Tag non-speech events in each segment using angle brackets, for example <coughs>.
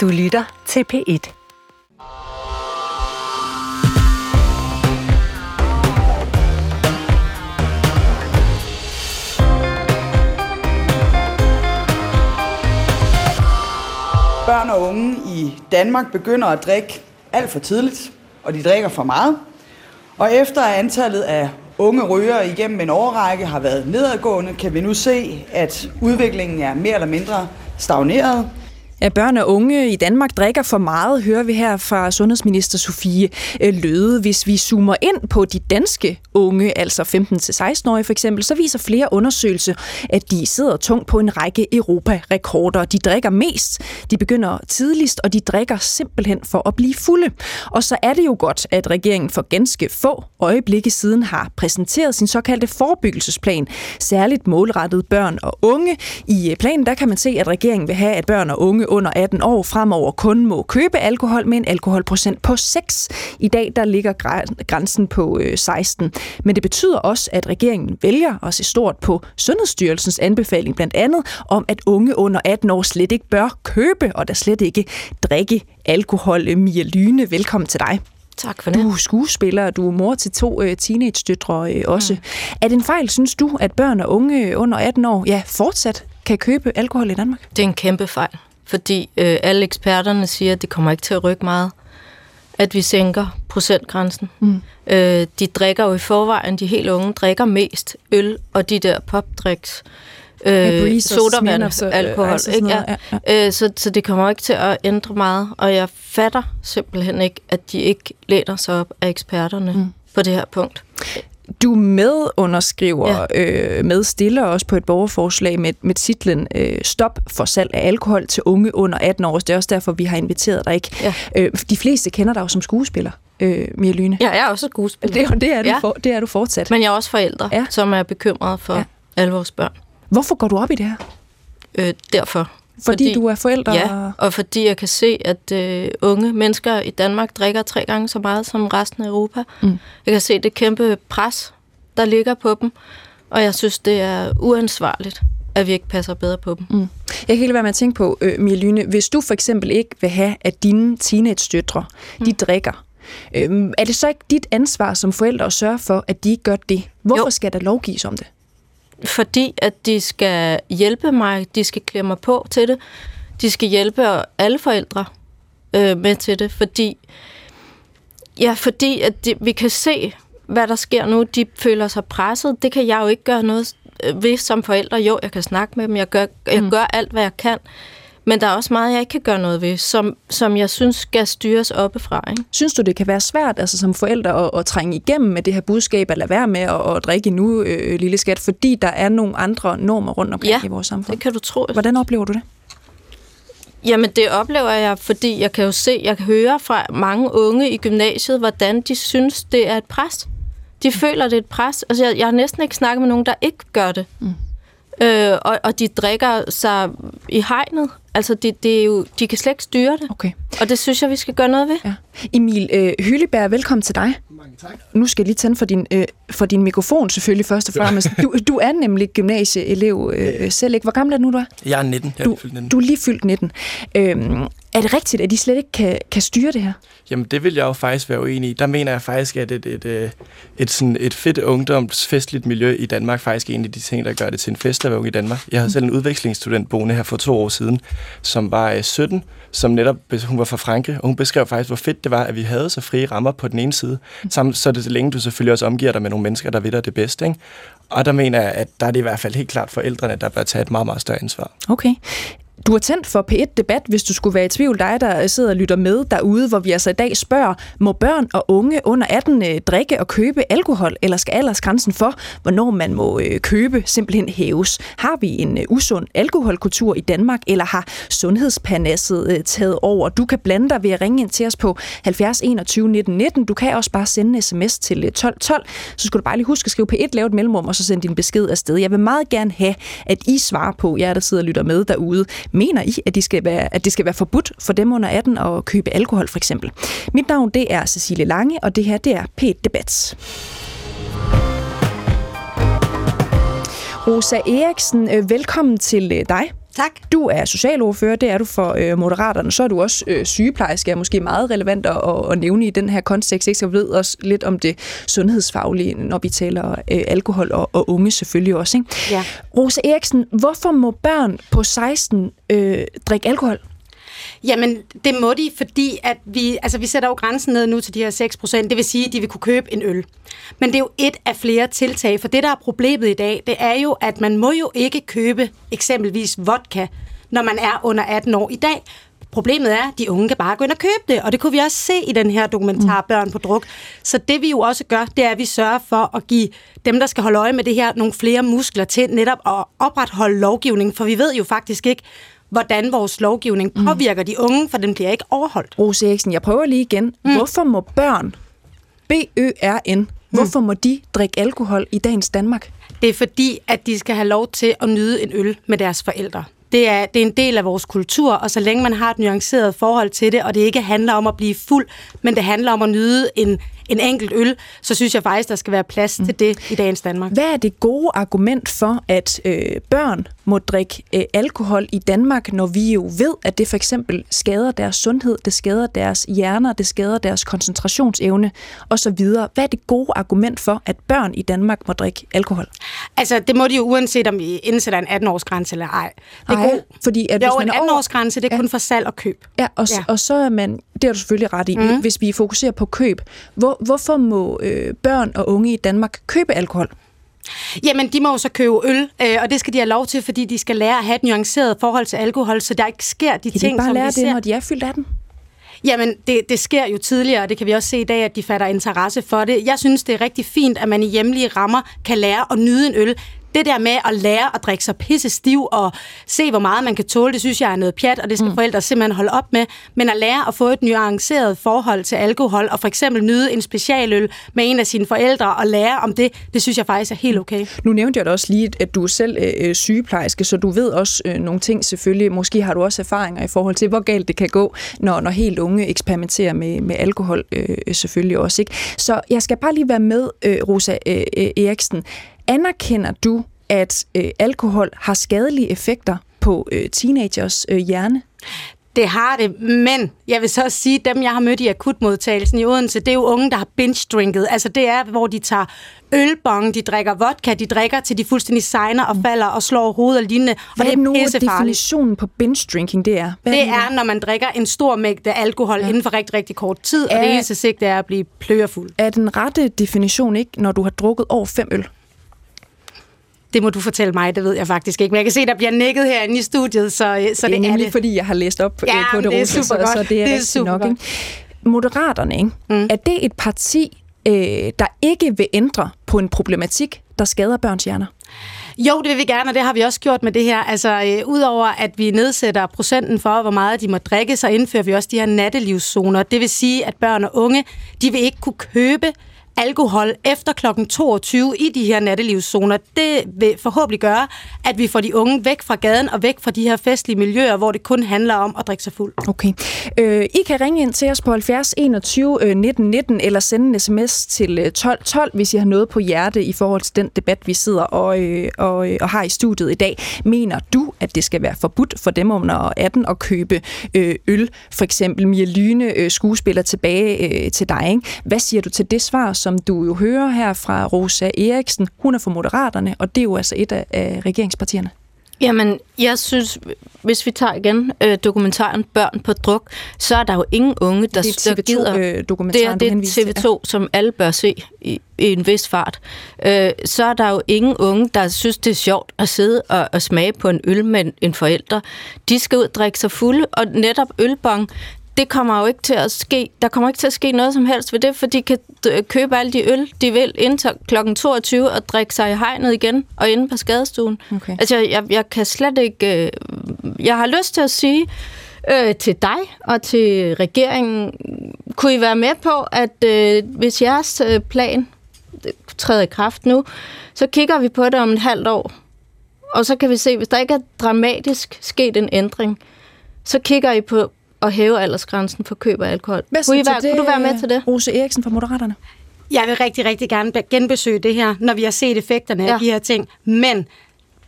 Du lytter til P1. Børn og unge i Danmark begynder at drikke alt for tidligt, og de drikker for meget. Og efter at antallet af unge rygere igennem en årrække har været nedadgående, kan vi nu se, at udviklingen er mere eller mindre stagneret. At børn og unge i Danmark drikker for meget, hører vi her fra sundhedsminister Sofie øh, Løde. Hvis vi zoomer ind på de danske unge, altså 15-16-årige for eksempel, så viser flere undersøgelser, at de sidder tungt på en række Europa-rekorder. De drikker mest, de begynder tidligst, og de drikker simpelthen for at blive fulde. Og så er det jo godt, at regeringen for ganske få øjeblikke siden har præsenteret sin såkaldte forebyggelsesplan, særligt målrettet børn og unge. I øh, planen der kan man se, at regeringen vil have, at børn og unge under 18 år fremover kun må købe alkohol med en alkoholprocent på 6. I dag der ligger grænsen på 16. Øh, Men det betyder også, at regeringen vælger at se stort på Sundhedsstyrelsens anbefaling blandt andet om, at unge under 18 år slet ikke bør købe og der slet ikke drikke alkohol. Mia Lyne, velkommen til dig. Tak for det. Du er skuespiller, og du er mor til to øh, teenage-døtre øh, også. Mm. Er det en fejl, synes du, at børn og unge under 18 år ja, fortsat kan købe alkohol i Danmark? Det er en kæmpe fejl fordi øh, alle eksperterne siger, at det kommer ikke til at rykke meget, at vi sænker procentgrænsen. Mm. Øh, de drikker jo i forvejen, de helt unge drikker mest øl og de der popdriks. Øh, sodavand, og øh, alkohol. Altså ikke? Ja. Ja, ja. Øh, så, så det kommer ikke til at ændre meget, og jeg fatter simpelthen ikke, at de ikke læner sig op af eksperterne mm. på det her punkt. Du medunderskriver, ja. øh, medstiller også på et borgerforslag med, med titlen øh, Stop for salg af alkohol til unge under 18 år. Det er også derfor, vi har inviteret dig. Ikke? Ja. Øh, de fleste kender dig jo som skuespiller. Øh, Mia Lyne. Ja, jeg er også skuespiller. Det, det, er du ja. for, det er du fortsat. Men jeg er også forældre, ja. som er bekymrede for ja. alle vores børn. Hvorfor går du op i det her? Øh, derfor. Fordi, fordi du er forældre? Ja, og fordi jeg kan se, at øh, unge mennesker i Danmark drikker tre gange så meget som resten af Europa. Mm. Jeg kan se det kæmpe pres, der ligger på dem, og jeg synes, det er uansvarligt at vi ikke passer bedre på dem. Mm. Jeg kan ikke være med at tænke på, øh, Mia Lyne, hvis du for eksempel ikke vil have, at dine teenage-døtre, mm. de drikker, øh, er det så ikke dit ansvar som forældre at sørge for, at de ikke gør det? Hvorfor jo. skal der lovgives om det? Fordi at de skal hjælpe mig, de skal klæde mig på til det, de skal hjælpe alle forældre øh, med til det, fordi ja, fordi at de, vi kan se, hvad der sker nu. De føler sig presset. Det kan jeg jo ikke gøre noget ved som forældre. Jo, jeg kan snakke med dem. Jeg gør, jeg mm. gør alt, hvad jeg kan. Men der er også meget, jeg ikke kan gøre noget ved, som, som jeg synes skal styres oppefra. Ikke? Synes du, det kan være svært altså, som forældre at, at trænge igennem med det her budskab, at lade være med at, at drikke nu, øh, lille skat, fordi der er nogle andre normer rundt omkring ja, i vores samfund? det kan du tro. Hvordan oplever du det? Jamen, det oplever jeg, fordi jeg kan jo se, jeg kan høre fra mange unge i gymnasiet, hvordan de synes, det er et pres. De mm. føler, det er et pres. Altså, jeg, jeg har næsten ikke snakket med nogen, der ikke gør det. Mm. Øh, og, og de drikker sig i hegnet. Altså, det, det er jo, de kan slet ikke styre det. Okay. Og det synes jeg, vi skal gøre noget ved. Ja. Emil øh, Hylleberg, velkommen til dig. Mange tak. Nu skal jeg lige tænde for din, øh, for din mikrofon selvfølgelig først og fremmest. Du, du er nemlig gymnasieelev øh, selv, ikke? Hvor gammel er du nu, du er? Jeg er 19. Jeg er du, fyldt 19. Du er lige fyldt 19. Øhm, er det rigtigt, at de slet ikke kan, kan styre det her? Jamen, det vil jeg jo faktisk være uenig i. Der mener jeg faktisk, at et, et, et, et, sådan et fedt ungdomsfestligt miljø i Danmark faktisk er en af de ting, der gør det til en fest at være ung i Danmark. Jeg havde selv en udvekslingsstudent boende her for to år siden, som var 17, som netop, hun var fra Frankrig, og hun beskrev faktisk, hvor fedt det var, at vi havde så frie rammer på den ene side, samt så det så længe, du selvfølgelig også omgiver dig med nogle mennesker, der ved dig det bedste. Ikke? Og der mener jeg, at der er det i hvert fald helt klart forældrene, der bør tage et meget, meget større ansvar. Okay. Du har tændt for P1-debat, hvis du skulle være i tvivl. Dig, der sidder og lytter med derude, hvor vi altså i dag spørger, må børn og unge under 18 øh, drikke og købe alkohol, eller skal aldersgrænsen for, hvornår man må øh, købe, simpelthen hæves? Har vi en øh, usund alkoholkultur i Danmark, eller har sundhedspanasset øh, taget over? Du kan blande dig ved at ringe ind til os på 70 21 19 19. Du kan også bare sende en sms til øh, 12 12. Så skal du bare lige huske at skrive P1, lave et mellemrum, og så sende din besked afsted. Jeg vil meget gerne have, at I svarer på, jer der sidder og lytter med derude. Mener I, at, de skal være, at det skal være forbudt for dem under 18 at købe alkohol, for eksempel? Mit navn det er Cecilie Lange, og det her det er p Debat. Rosa Eriksen, øh, velkommen til øh, dig. Tak. Du er socialordfører, det er du for øh, Moderaterne. Så er du også øh, sygeplejerske, er måske meget relevant at, at, at nævne i den her kontekst. Ikke? Så jeg ved også lidt om det sundhedsfaglige, når vi taler øh, alkohol og, og unge selvfølgelig også. Ikke? Ja. Rosa Eriksen, hvorfor må børn på 16 øh, drikke alkohol? Jamen, det må de, fordi at vi, altså, vi sætter jo grænsen ned nu til de her 6 procent. Det vil sige, at de vil kunne købe en øl. Men det er jo et af flere tiltag, for det, der er problemet i dag, det er jo, at man må jo ikke købe eksempelvis vodka, når man er under 18 år i dag. Problemet er, at de unge kan bare gå ind og købe det, og det kunne vi også se i den her dokumentar Børn på druk. Så det vi jo også gør, det er, at vi sørger for at give dem, der skal holde øje med det her, nogle flere muskler til netop at opretholde lovgivningen, for vi ved jo faktisk ikke, hvordan vores lovgivning påvirker de unge, for den bliver ikke overholdt. Rose Eriksen, jeg prøver lige igen. Mm. Hvorfor må børn, B-Ø-R-N, hvorfor må de drikke alkohol i dagens Danmark? Det er fordi, at de skal have lov til at nyde en øl med deres forældre. Det er, det er en del af vores kultur, og så længe man har et nuanceret forhold til det, og det ikke handler om at blive fuld, men det handler om at nyde en, en enkelt øl, så synes jeg faktisk, der skal være plads mm. til det i dagens Danmark. Hvad er det gode argument for, at øh, børn må drikke øh, alkohol i Danmark, når vi jo ved, at det for eksempel skader deres sundhed, det skader deres hjerner, det skader deres koncentrationsevne osv.? Hvad er det gode argument for, at børn i Danmark må drikke alkohol? Altså, det må de jo uanset om vi indsætter en 18-årsgrænse eller ej. Det er Ej, god. fordi at jo, hvis man en er over- 18-årsgrænse, det er Ja. kun for salg og køb. Ja, og, ja. Og så er man, det har du selvfølgelig ret i, mm. Hvis vi fokuserer på køb. Hvor, hvorfor må øh, børn og unge i Danmark købe alkohol? Jamen, de må jo så købe øl, øh, og det skal de have lov til, fordi de skal lære at have et nuanceret forhold til alkohol, så der ikke sker de Kan de ting, ikke bare som lære vi det, ser. når de er fyldt af den? Jamen, det, det sker jo tidligere, og det kan vi også se i dag, at de fatter interesse for det. Jeg synes, det er rigtig fint, at man i hjemlige rammer kan lære at nyde en øl. Det der med at lære at drikke sig pisse stiv og se, hvor meget man kan tåle, det synes jeg er noget pjat, og det skal mm. forældre simpelthen holde op med. Men at lære at få et nuanceret forhold til alkohol, og for eksempel nyde en specialøl med en af sine forældre, og lære om det, det synes jeg faktisk er helt okay. Nu nævnte jeg da også lige, at du er selv øh, sygeplejerske, så du ved også øh, nogle ting selvfølgelig. Måske har du også erfaringer i forhold til, hvor galt det kan gå, når, når helt unge eksperimenterer med, med alkohol øh, selvfølgelig også. Ikke? Så jeg skal bare lige være med, øh, Rosa øh, øh, Eriksen. Anerkender du, at øh, alkohol har skadelige effekter på øh, teenagers øh, hjerne? Det har det, men jeg vil så også sige, at dem, jeg har mødt i akutmodtagelsen i Odense, det er jo unge, der har binge-drinket. Altså det er, hvor de tager ølbong, de drikker vodka, de drikker til de fuldstændig signer og falder og slår hovedet og lignende. Og Hvad det er nu definitionen på binge drinking, det er? Hvad Det er, når man drikker en stor mængde alkohol ja. inden for rigtig, rigtig kort tid, og Er- det eneste sigte er at blive pløjerfuld. Er den rette definition ikke, når du har drukket over fem øl? Det må du fortælle mig, det ved jeg faktisk ikke. Men jeg kan se, der bliver nikket herinde i studiet, så, øh, så det er det, er nemlig, det. fordi jeg har læst op Ja, øh, på det, det er super så, så godt. det er, Det er super nok. godt. Ikke? Moderaterne, ikke? Mm. er det et parti, øh, der ikke vil ændre på en problematik, der skader børns hjerner? Jo, det vil vi gerne, og det har vi også gjort med det her. Altså, øh, udover at vi nedsætter procenten for, hvor meget de må drikke, så indfører vi også de her nattelivszoner. Det vil sige, at børn og unge, de vil ikke kunne købe alkohol efter kl. 22 i de her nattelivszoner. Det vil forhåbentlig gøre, at vi får de unge væk fra gaden og væk fra de her festlige miljøer, hvor det kun handler om at drikke sig fuld. Okay. Øh, I kan ringe ind til os på 70 21 19 19, eller sende en sms til øh, 12 12, hvis I har noget på hjerte i forhold til den debat, vi sidder og, øh, og, øh, og har i studiet i dag. Mener du, at det skal være forbudt for dem under 18 at købe øh, øl? For eksempel Mia Lyne, øh, skuespiller, tilbage øh, til dig. Ikke? Hvad siger du til det svar, som du jo hører her fra Rosa Eriksen? Hun er fra Moderaterne, og det er jo altså et af, af regeringspartierne. Jamen, jeg synes, hvis vi tager igen øh, dokumentaren Børn på druk, så er der jo ingen unge, der, Det er der gider... TV2-dokumentaren, det er, du det er til, TV2, som alle bør se i, i en vis fart. Øh, så er der jo ingen unge, der synes, det er sjovt at sidde og, og smage på en øl med en, en forælder. De skal ud og drikke sig fulde, og netop ølbong, det kommer jo ikke til at ske. Der kommer ikke til at ske noget som helst ved det, for de kan øh, købe alle de øl, de vil, indtil kl. 22 og drikke sig i hegnet igen og inde på skadestuen. Okay. Altså, jeg, jeg kan slet ikke... Øh, jeg har lyst til at sige øh, til dig og til regeringen, kunne I være med på, at øh, hvis jeres øh, plan træder i kraft nu, så kigger vi på det om et halvt år, og så kan vi se, hvis der ikke er dramatisk sket en ændring, så kigger I på at hæve aldersgrænsen for køb af alkohol. Hvad Kunne, I være, til kunne du være med til det? Rose Eriksen fra Moderaterne. Jeg vil rigtig, rigtig gerne genbesøge det her, når vi har set effekterne. Ja. af de her ting. Men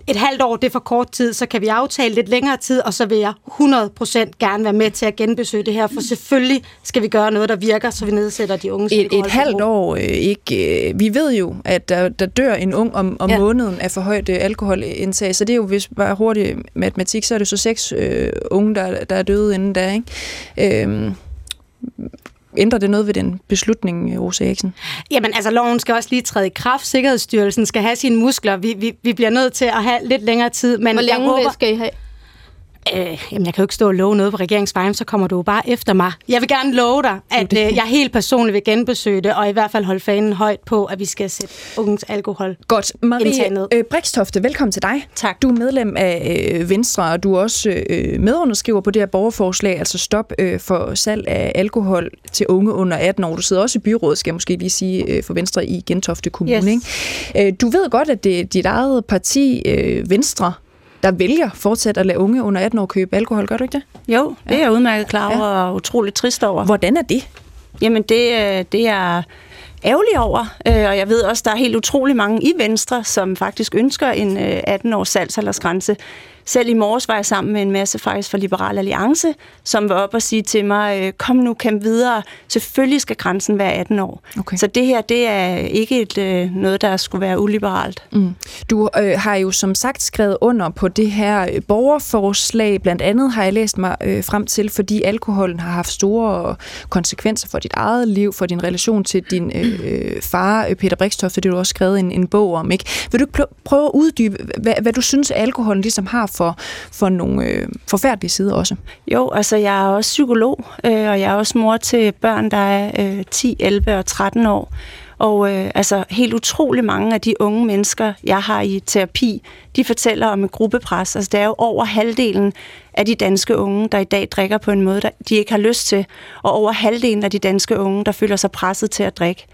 et halvt år, det er for kort tid, så kan vi aftale lidt længere tid, og så vil jeg 100% gerne være med til at genbesøge det her, for selvfølgelig skal vi gøre noget, der virker, så vi nedsætter de unge. Et, et halvt år, øh, ikke. Øh, vi ved jo, at der, der dør en ung om, om ja. måneden af for højt øh, alkoholindtag, så det er jo, hvis bare hurtigt matematik, så er det så seks øh, unge, der, der er døde inden da, ikke? Øhm, ændrer det noget ved den beslutning, Rosa Eriksen? Jamen altså, loven skal også lige træde i kraft. Sikkerhedsstyrelsen skal have sine muskler. Vi, vi, vi bliver nødt til at have lidt længere tid. Men Hvor længe jeg håber, skal I have? Øh, jamen, jeg kan jo ikke stå og love noget på regeringsvejen, så kommer du jo bare efter mig. Jeg vil gerne love dig, at øh, jeg helt personligt vil genbesøge det, og i hvert fald holde fanen højt på, at vi skal sætte ungens alkohol Godt. Marie øh, Brikstofte, velkommen til dig. Tak. Du er medlem af øh, Venstre, og du er også øh, medunderskriver på det her borgerforslag, altså stop øh, for salg af alkohol til unge under 18 år. Du sidder også i byrådet, skal jeg måske lige sige, øh, for Venstre i Gentofte Kommune. Yes. Ikke? Øh, du ved godt, at det er dit eget parti, øh, Venstre, der vælger fortsat at lade unge under 18 år købe alkohol. Gør du ikke det? Jo, det er jeg udmærket klar over ja. og utroligt trist over. Hvordan er det? Jamen, det, øh, det er ærgerlig over, øh, og jeg ved også, der er helt utrolig mange i Venstre, som faktisk ønsker en 18-års salgsaldersgrænse. Selv i morges var jeg sammen med en masse faktisk fra Liberal Alliance, som var op og sige til mig, øh, kom nu, kæmpe videre. Selvfølgelig skal grænsen være 18 år. Okay. Så det her, det er ikke et, øh, noget, der skulle være uliberalt. Mm. Du øh, har jo som sagt skrevet under på det her øh, borgerforslag. Blandt andet har jeg læst mig øh, frem til, fordi alkoholen har haft store konsekvenser for dit eget liv, for din relation til din øh, far, Peter Brikstoft, det har du også skrevet en, en bog om. Ikke? Vil du ikke prøve at uddybe, hvad, hvad du synes, alkoholen ligesom har for, for nogle øh, forfærdelige sider også. Jo, altså jeg er også psykolog, øh, og jeg er også mor til børn, der er øh, 10, 11 og 13 år. Og øh, altså helt utrolig mange af de unge mennesker, jeg har i terapi, de fortæller om et gruppepres. Altså det er jo over halvdelen af de danske unge, der i dag drikker på en måde, der de ikke har lyst til. Og over halvdelen af de danske unge, der føler sig presset til at drikke.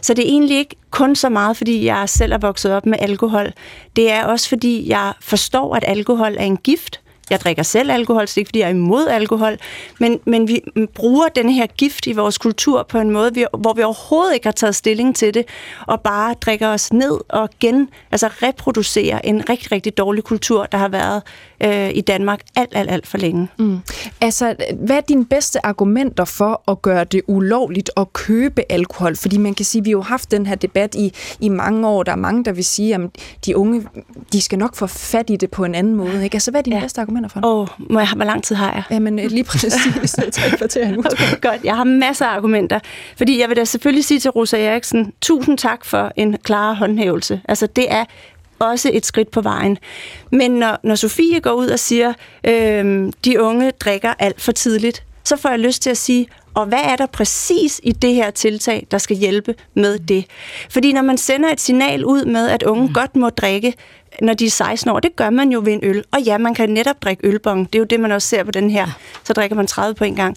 Så det er egentlig ikke kun så meget, fordi jeg selv er vokset op med alkohol. Det er også fordi, jeg forstår, at alkohol er en gift, jeg drikker selv alkohol, så det er ikke, fordi jeg er imod alkohol, men, men vi bruger den her gift i vores kultur på en måde, hvor vi overhovedet ikke har taget stilling til det, og bare drikker os ned og gen, altså reproducerer en rigtig, rigtig dårlig kultur, der har været øh, i Danmark alt, alt, alt for længe. Mm. Altså, hvad er dine bedste argumenter for at gøre det ulovligt at købe alkohol? Fordi man kan sige, at vi har jo haft den her debat i, i mange år. Der er mange, der vil sige, at de unge, de skal nok få fat i det på en anden måde. Ikke? Altså, hvad er dine ja. bedste argumenter for det? Åh, oh, må jeg, hvor lang tid har jeg? Jamen, øh, lige præcis <laughs> tre kvarter nu. Okay, godt. Jeg har masser af argumenter. Fordi jeg vil da selvfølgelig sige til Rosa Eriksen, tusind tak for en klar håndhævelse. Altså, det er også et skridt på vejen. Men når, når Sofie går ud og siger, øh, de unge drikker alt for tidligt, så får jeg lyst til at sige, og hvad er der præcis i det her tiltag, der skal hjælpe med det? Fordi når man sender et signal ud med, at unge mm. godt må drikke, når de er 16 år, det gør man jo ved en øl. Og ja, man kan netop drikke ølbong. Det er jo det, man også ser på den her. Så drikker man 30 på en gang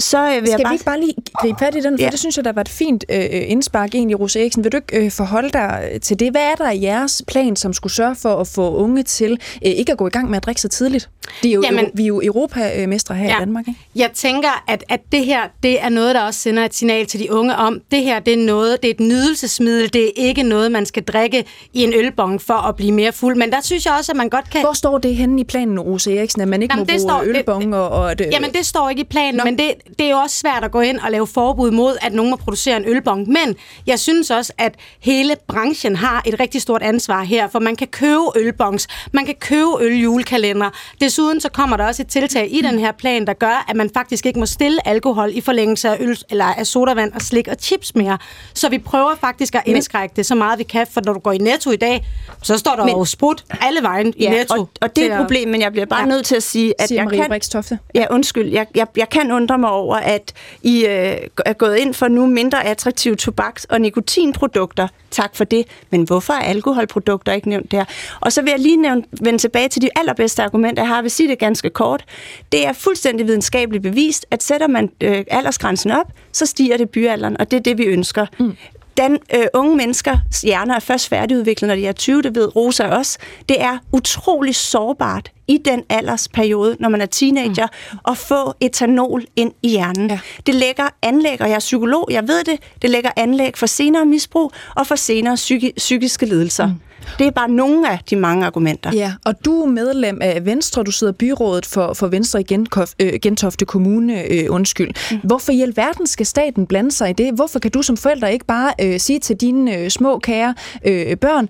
så øh, vil Skal jeg bare... vi ikke bare lige gribe fat i den? For ja. det synes jeg, der var et fint øh, indspark egentlig, Rose Eriksen. Vil du ikke øh, forholde dig til det? Hvad er der i jeres plan, som skulle sørge for at få unge til øh, ikke at gå i gang med at drikke så tidligt? Det er jo, Jamen, vi er jo Europamestre her ja. i Danmark, ikke? Jeg tænker, at, at det her, det er noget, der også sender et signal til de unge om, det her, det er noget, det er et nydelsesmiddel, det er ikke noget, man skal drikke i en ølbong for at blive mere fuld. Men der synes jeg også, at man godt kan... Hvor står det henne i planen, Rose Eriksen, at man ikke Jamen, må bruge står, ølbong? Det, og, og det, jamen, det står ikke i planen, Nå. men det, det er jo også svært at gå ind og lave forbud mod, at nogen må producere en ølbong. Men jeg synes også, at hele branchen har et rigtig stort ansvar her, for man kan købe ølbongs, man kan købe øljulekalender. Desuden så kommer der også et tiltag i den her plan, der gør, at man faktisk ikke må stille alkohol i forlængelse af, øl, eller af sodavand og slik og chips mere. Så vi prøver faktisk at indskrække det så meget vi kan, for når du går i Netto i dag, så står der men, jo sprut alle vejen i ja, Netto. Og, og det er et problem, men jeg bliver bare ja. nødt til at sige, at Siger jeg Marie kan... Ja, undskyld. Jeg, jeg, jeg kan undre mig over, at I øh, er gået ind for nu mindre attraktive tobaks- og nikotinprodukter. Tak for det. Men hvorfor er alkoholprodukter ikke nævnt der? Og så vil jeg lige nævne, vende tilbage til de allerbedste argumenter, jeg har. Jeg vil sige det ganske kort. Det er fuldstændig videnskabeligt bevist, at sætter man øh, aldersgrænsen op, så stiger det byalderen, og det er det, vi ønsker. Mm dan, øh, unge menneskers hjerner er først færdigudviklet, når de er 20, det ved Rosa også. Det er utrolig sårbart i den aldersperiode, når man er teenager, mm. at få etanol ind i hjernen. Ja. Det lægger anlæg, og jeg er psykolog, jeg ved det, det lægger anlæg for senere misbrug og for senere psyki- psykiske lidelser. Mm. Det er bare nogle af de mange argumenter. Ja, og du er medlem af Venstre, du sidder i byrådet for, for Venstre i Gentof, øh, Gentofte Kommune, øh, undskyld. Mm. Hvorfor i alverden skal staten blande sig i det? Hvorfor kan du som forælder ikke bare øh, sige til dine øh, små, kære øh, børn,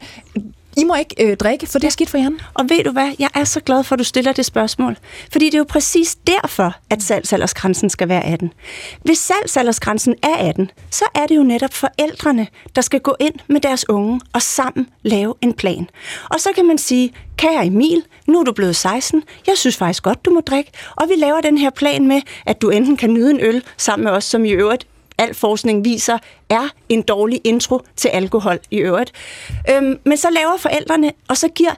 i må ikke øh, drikke, for det er skidt for hjernen. Og ved du hvad, jeg er så glad for, at du stiller det spørgsmål. Fordi det er jo præcis derfor, at salgsaldersgrænsen skal være 18. Hvis salgsaldersgrænsen er 18, så er det jo netop forældrene, der skal gå ind med deres unge og sammen lave en plan. Og så kan man sige, kære Emil, nu er du blevet 16, jeg synes faktisk godt, du må drikke, og vi laver den her plan med, at du enten kan nyde en øl sammen med os, som i øvrigt al forskning viser, er en dårlig intro til alkohol i øvrigt. Øhm, men så laver forældrene, og så giver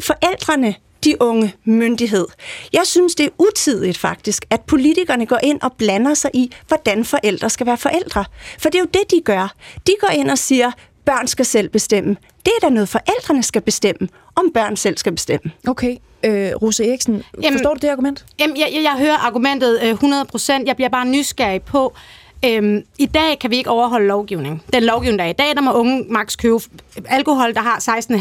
forældrene de unge myndighed. Jeg synes, det er utidigt faktisk, at politikerne går ind og blander sig i, hvordan forældre skal være forældre. For det er jo det, de gør. De går ind og siger, børn skal selv bestemme. Det er da noget, forældrene skal bestemme, om børn selv skal bestemme. Okay. Øh, Rose Eriksen, jamen, forstår du det argument? Jamen, jeg, jeg, jeg hører argumentet øh, 100%. Jeg bliver bare nysgerrig på, Øhm, I dag kan vi ikke overholde lovgivning. Den lovgivning, der er i dag, der må unge maks købe alkohol, der har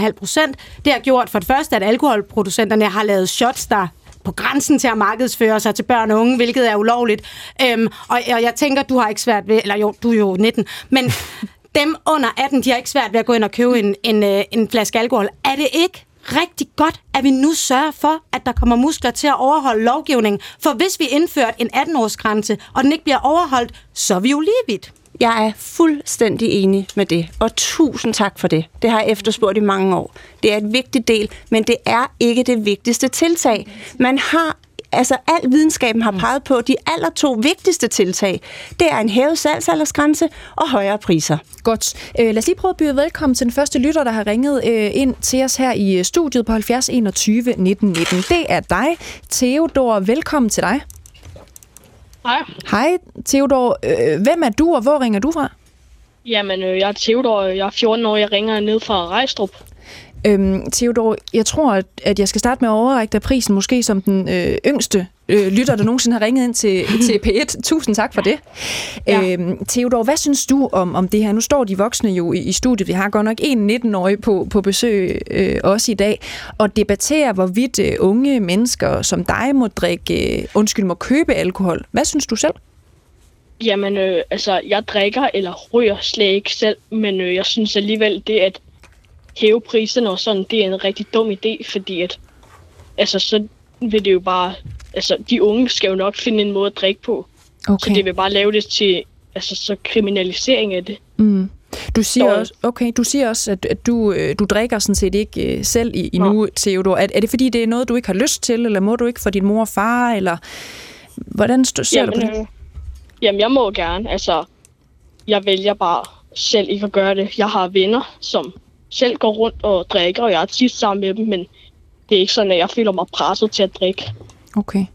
16,5 procent. Det har gjort for det første, at alkoholproducenterne har lavet shots, der på grænsen til at markedsføre sig til børn og unge, hvilket er ulovligt. Øhm, og, og jeg tænker, du har ikke svært ved, eller jo, du er jo 19, men <laughs> dem under 18, de har ikke svært ved at gå ind og købe en, en, øh, en flaske alkohol. Er det ikke rigtig godt, at vi nu sørger for, at der kommer muskler til at overholde lovgivningen. For hvis vi indfører en 18-årsgrænse, og den ikke bliver overholdt, så er vi jo lige vidt. Jeg er fuldstændig enig med det, og tusind tak for det. Det har jeg efterspurgt i mange år. Det er et vigtigt del, men det er ikke det vigtigste tiltag. Man har altså al videnskaben har peget på, de aller to vigtigste tiltag, det er en hævet salgsaldersgrænse og højere priser. Godt. Øh, lad os lige prøve at byde velkommen til den første lytter, der har ringet øh, ind til os her i øh, studiet på 70 21 19 19. Det er dig, Theodor. Velkommen til dig. Hej. Hej, Theodor. Øh, hvem er du, og hvor ringer du fra? Jamen, øh, jeg er Theodor. Jeg er 14 år. Jeg ringer ned fra Rejstrup. Øhm, Theodor, jeg tror, at, at jeg skal starte med at overrække dig prisen, måske som den øh, yngste øh, lytter, der nogensinde har ringet ind til, <laughs> til P1. Tusind tak for det. Ja. Øhm, Theodor, hvad synes du om, om det her? Nu står de voksne jo i, i studiet. Vi har godt nok en 19-årig på, på besøg øh, også i dag, og debatterer, hvorvidt øh, unge mennesker som dig må drikke, øh, undskyld, må købe alkohol. Hvad synes du selv? Jamen, øh, altså, jeg drikker eller ryger slet ikke selv, men øh, jeg synes alligevel, det at hæve priserne og sådan, det er en rigtig dum idé, fordi at, altså, så vil det jo bare, altså, de unge skal jo nok finde en måde at drikke på. Okay. Så det vil bare lave det til, altså, så kriminalisering af det. Mm. Du siger, også, okay, du siger også, at, at du, øh, du drikker sådan set ikke øh, selv i, endnu, Theodor. Er, er det fordi, det er noget, du ikke har lyst til, eller må du ikke for din mor og far, eller hvordan ser jamen, du på det? Øh, jamen, jeg må gerne. Altså, jeg vælger bare selv ikke at gøre det. Jeg har venner, som selv går rundt og drikker, og jeg er tit sammen med dem, men det er ikke sådan, at jeg føler mig presset til at drikke. Okay.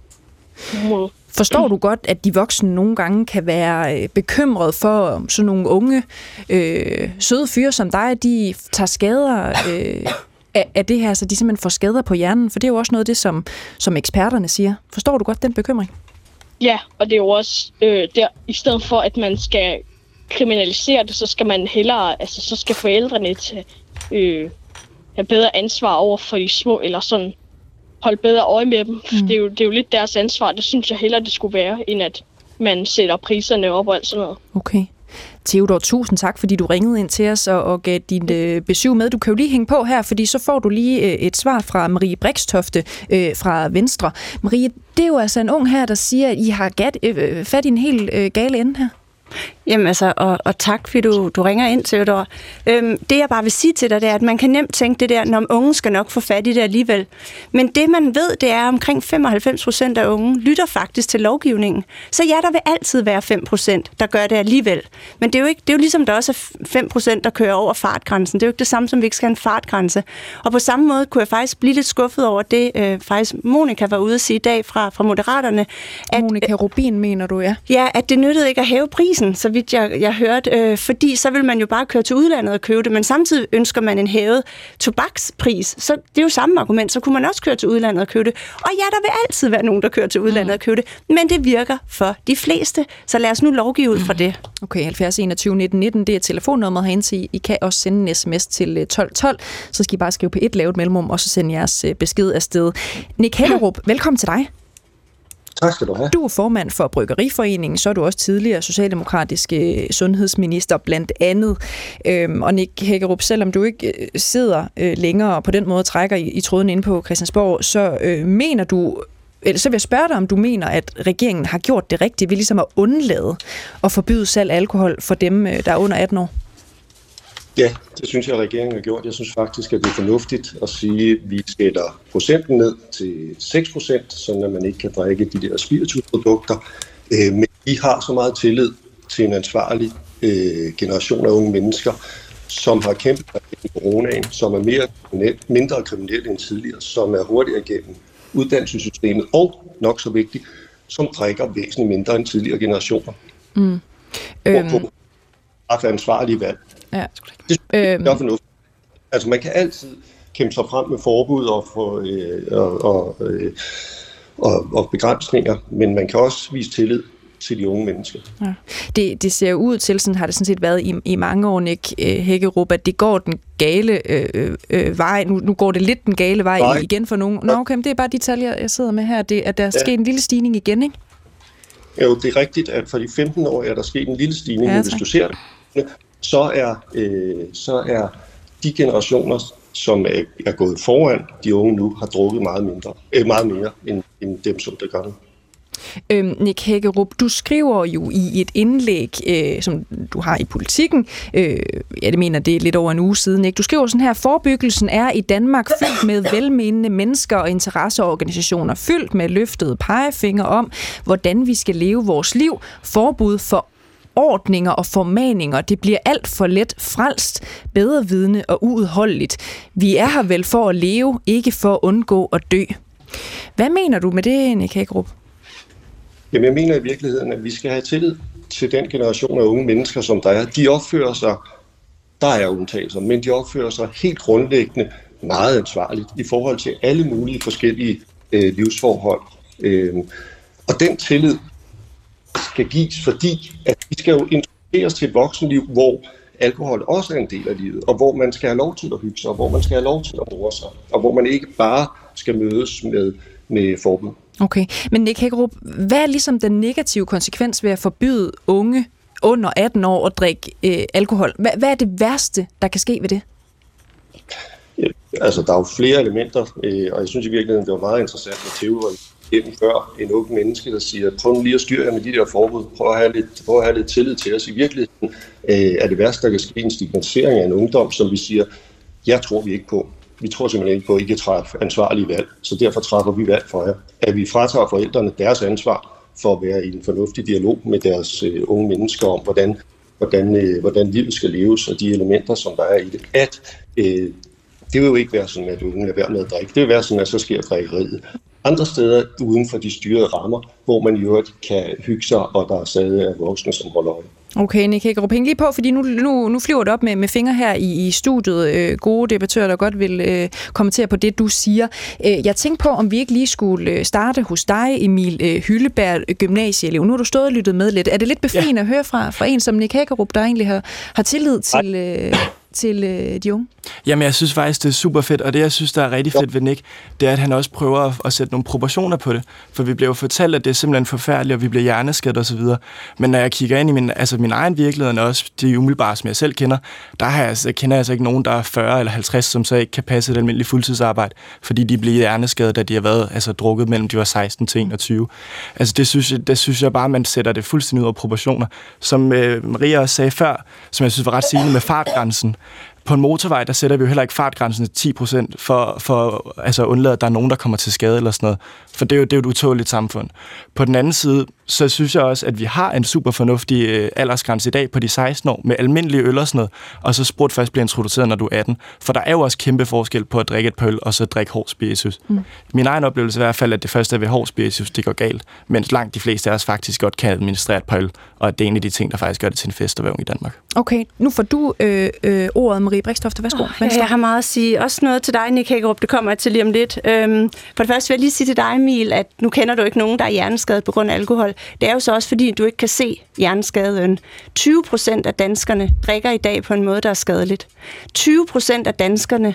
Forstår du godt, at de voksne nogle gange kan være øh, bekymret for sådan nogle unge, øh, søde fyre som dig, de tager skader øh, af, af det her, så de simpelthen får skader på hjernen? For det er jo også noget af det, som, som eksperterne siger. Forstår du godt den bekymring? Ja, og det er jo også øh, der, i stedet for at man skal kriminalisere det, så skal man hellere, altså så skal forældrene tage øh, have bedre ansvar over for de små, eller sådan holde bedre øje med dem. Mm. Det, er jo, det er jo lidt deres ansvar. Det synes jeg hellere, det skulle være, end at man sætter priserne op og alt sådan noget. Okay. Theodor, tusind tak, fordi du ringede ind til os og, og gav din øh, besøg med. Du kan jo lige hænge på her, fordi så får du lige øh, et svar fra Marie Brikstofte øh, fra Venstre. Marie, det er jo altså en ung her, der siger, at I har gat, øh, fat i en helt øh, gale ende her. Jamen altså, og, og tak fordi du, du ringer ind, Theodor. Øhm, det jeg bare vil sige til dig, det er, at man kan nemt tænke det der, når unge skal nok få fat i det alligevel. Men det man ved, det er, at omkring 95 procent af unge lytter faktisk til lovgivningen. Så ja, der vil altid være 5 procent, der gør det alligevel. Men det er jo, ikke, det er jo ligesom, der også er 5 procent, der kører over fartgrænsen. Det er jo ikke det samme, som vi ikke skal have en fartgrænse. Og på samme måde kunne jeg faktisk blive lidt skuffet over det, øh, faktisk Monika var ude at sige i dag fra, fra Moderaterne. At, Monika Rubin, mener du, ja? Ja, at det nyttede ikke at hæve prisen, så vidt jeg, jeg hørte, øh, fordi så vil man jo bare køre til udlandet og købe det, men samtidig ønsker man en hævet tobakspris. Så det er jo samme argument, så kunne man også køre til udlandet og købe det. Og ja, der vil altid være nogen, der kører til udlandet og købe det, men det virker for de fleste, så lad os nu lovgive ud fra det. Okay, 70 21 19 19, det er telefonnummeret herinde, så I kan også sende en sms til 1212, øh, så skal I bare skrive på et lavet mellemrum, og så sende jeres øh, besked afsted. Nick Hellerup, <clears throat> velkommen til dig. Tak skal du have. Du er formand for Bryggeriforeningen, så er du også tidligere socialdemokratisk øh, sundhedsminister blandt andet. Øhm, og Nick Hækkerup, selvom du ikke øh, sidder øh, længere og på den måde trækker i, i tråden ind på Christiansborg, så øh, mener du eller så vil jeg spørge dig, om du mener, at regeringen har gjort det rigtige ved ligesom at undlade at forbyde salg af alkohol for dem, øh, der er under 18 år? Ja, det synes jeg, at regeringen har gjort. Jeg synes faktisk, at det er fornuftigt at sige, at vi sætter procenten ned til 6 procent, så man ikke kan drikke de der spiritusprodukter. Øh, men vi har så meget tillid til en ansvarlig øh, generation af unge mennesker, som har kæmpet med coronaen, som er mere mindre kriminelle end tidligere, som er hurtigere igennem uddannelsessystemet, og nok så vigtigt, som drikker væsentligt mindre end tidligere generationer. Mm. Øhm. Og på ansvarlige valg. Ja. Det er øhm. fornuftigt. Altså man kan altid kæmpe sig frem med forbud og, for, øh, og, og, øh, og, og begrænsninger, men man kan også vise tillid til de unge mennesker. Ja. Det, det ser ud til, sådan har det sådan set været i, i mange år, Nick øh, Hækkerup, at det går den gale øh, øh, vej. Nu, nu går det lidt den gale vej Nej. igen for nogen. Nå, okay, det er bare de tal, jeg, jeg sidder med her, det, at der er ja. sket en lille stigning igen, ikke? Jo, det er rigtigt, at for de 15 år er der sket en lille stigning, ja, hvis du ser det, så er, øh, så er de generationer, som er, er gået foran de unge nu, har drukket meget mindre, øh, meget mere end, end dem, som der gør nu. Øhm, Nick Hækkerup, du skriver jo i et indlæg, øh, som du har i politikken, øh, ja, det mener det er lidt over en uge siden, ikke? du skriver sådan her, forebyggelsen er i Danmark fyldt med <coughs> velmenende mennesker og interesseorganisationer, fyldt med løftede pegefinger om, hvordan vi skal leve vores liv, forbud for ordninger og formaninger. Det bliver alt for let frelst, bedrevidende og uudholdeligt. Vi er her vel for at leve, ikke for at undgå at dø. Hvad mener du med det, Nick Hagerup? Jamen, jeg mener i virkeligheden, at vi skal have tillid til den generation af unge mennesker, som der er. De opfører sig, der er undtagelser, men de opfører sig helt grundlæggende meget ansvarligt i forhold til alle mulige forskellige øh, livsforhold. Øh, og den tillid skal gives, fordi at vi skal jo introduceres til et voksenliv, hvor alkohol også er en del af livet, og hvor man skal have lov til at hygge sig, og hvor man skal have lov til at bruge sig, og hvor man ikke bare skal mødes med, med forbud. Okay, men Nick Hækkerup, hvad er ligesom den negative konsekvens ved at forbyde unge under 18 år at drikke øh, alkohol? Hvad, hvad er det værste, der kan ske ved det? Ja, altså, der er jo flere elementer, øh, og jeg synes i virkeligheden, det var meget interessant, at Theo var igennem før en ung menneske, der siger, prøv nu lige at styre med de der forbud, prøv at have lidt, prøv at have lidt tillid til os. I virkeligheden øh, er det værste, der kan ske en stigmatisering af en ungdom, som vi siger, jeg tror vi ikke på vi tror simpelthen ikke på, at I kan træffe ansvarlige valg, så derfor træffer vi valg for jer. At vi fratager forældrene deres ansvar for at være i en fornuftig dialog med deres øh, unge mennesker om, hvordan, hvordan, øh, hvordan livet skal leves, og de elementer, som der er i det. At øh, det vil jo ikke være sådan, at unge lader være med at drikke. Det vil være sådan, at så sker drikkeriet. Andre steder uden for de styrede rammer, hvor man i øvrigt kan hygge sig, og der er stadig er voksne, som holder øje. Okay, Nick Hækkerup, hæng lige på, fordi nu, nu, nu flyver det op med, med fingre her i, i studiet. Øh, gode debattører, der godt vil øh, kommentere på det, du siger. Øh, jeg tænkte på, om vi ikke lige skulle øh, starte hos dig, Emil øh, Hylleberg, gymnasieelev. Nu har du stået og lyttet med lidt. Er det lidt befriende ja. at høre fra, fra en som Nick Hækkerup, der egentlig har, har tillid til... Øh, til øh, de unge? Jamen, jeg synes faktisk, det er super fedt, og det, jeg synes, der er rigtig fedt ved Nick, det er, at han også prøver at, at sætte nogle proportioner på det. For vi bliver jo fortalt, at det er simpelthen forfærdeligt, og vi bliver hjerneskadet osv. Men når jeg kigger ind i min, altså min egen virkelighed, og også de umiddelbare, som jeg selv kender, der har jeg, altså, kender jeg altså ikke nogen, der er 40 eller 50, som så ikke kan passe et almindeligt fuldtidsarbejde, fordi de bliver hjerneskadet, da de har været altså, drukket mellem de var 16 til 21. Altså, det synes, jeg, det synes jeg bare, man sætter det fuldstændig ud af proportioner. Som øh, Maria også sagde før, som jeg synes var ret sigende med fartgrænsen, på en motorvej, der sætter vi jo heller ikke fartgrænsen til 10% for, for altså at undlade, at der er nogen, der kommer til skade eller sådan noget. For det er jo, det er jo et utåligt samfund. På den anden side, så synes jeg også, at vi har en super fornuftig øh, aldersgrænse i dag på de 16 år med almindelige øl og sådan noget, og så sprut først bliver introduceret, når du er 18. For der er jo også kæmpe forskel på at drikke et pøl og så drikke hård spiritus. Mm. Min egen oplevelse er i hvert fald, at det første er ved hård spiritus, det går galt, mens langt de fleste af os faktisk godt kan administrere et pøl, og at det er en af de ting, der faktisk gør det til en fest i Danmark. Okay, nu får du øh, øh, ordet, Marie Brikstofte. Værsgo. Oh, ja, jeg har meget at sige. Også noget til dig, Nick Hækkerup. Det kommer jeg til lige om lidt. Øhm, for det første vil jeg lige sige til dig, Emil, at nu kender du ikke nogen, der er hjerneskadet på grund af alkohol. Det er jo så også, fordi du ikke kan se hjerneskaden. 20 procent af danskerne drikker i dag på en måde, der er skadeligt. 20 procent af danskerne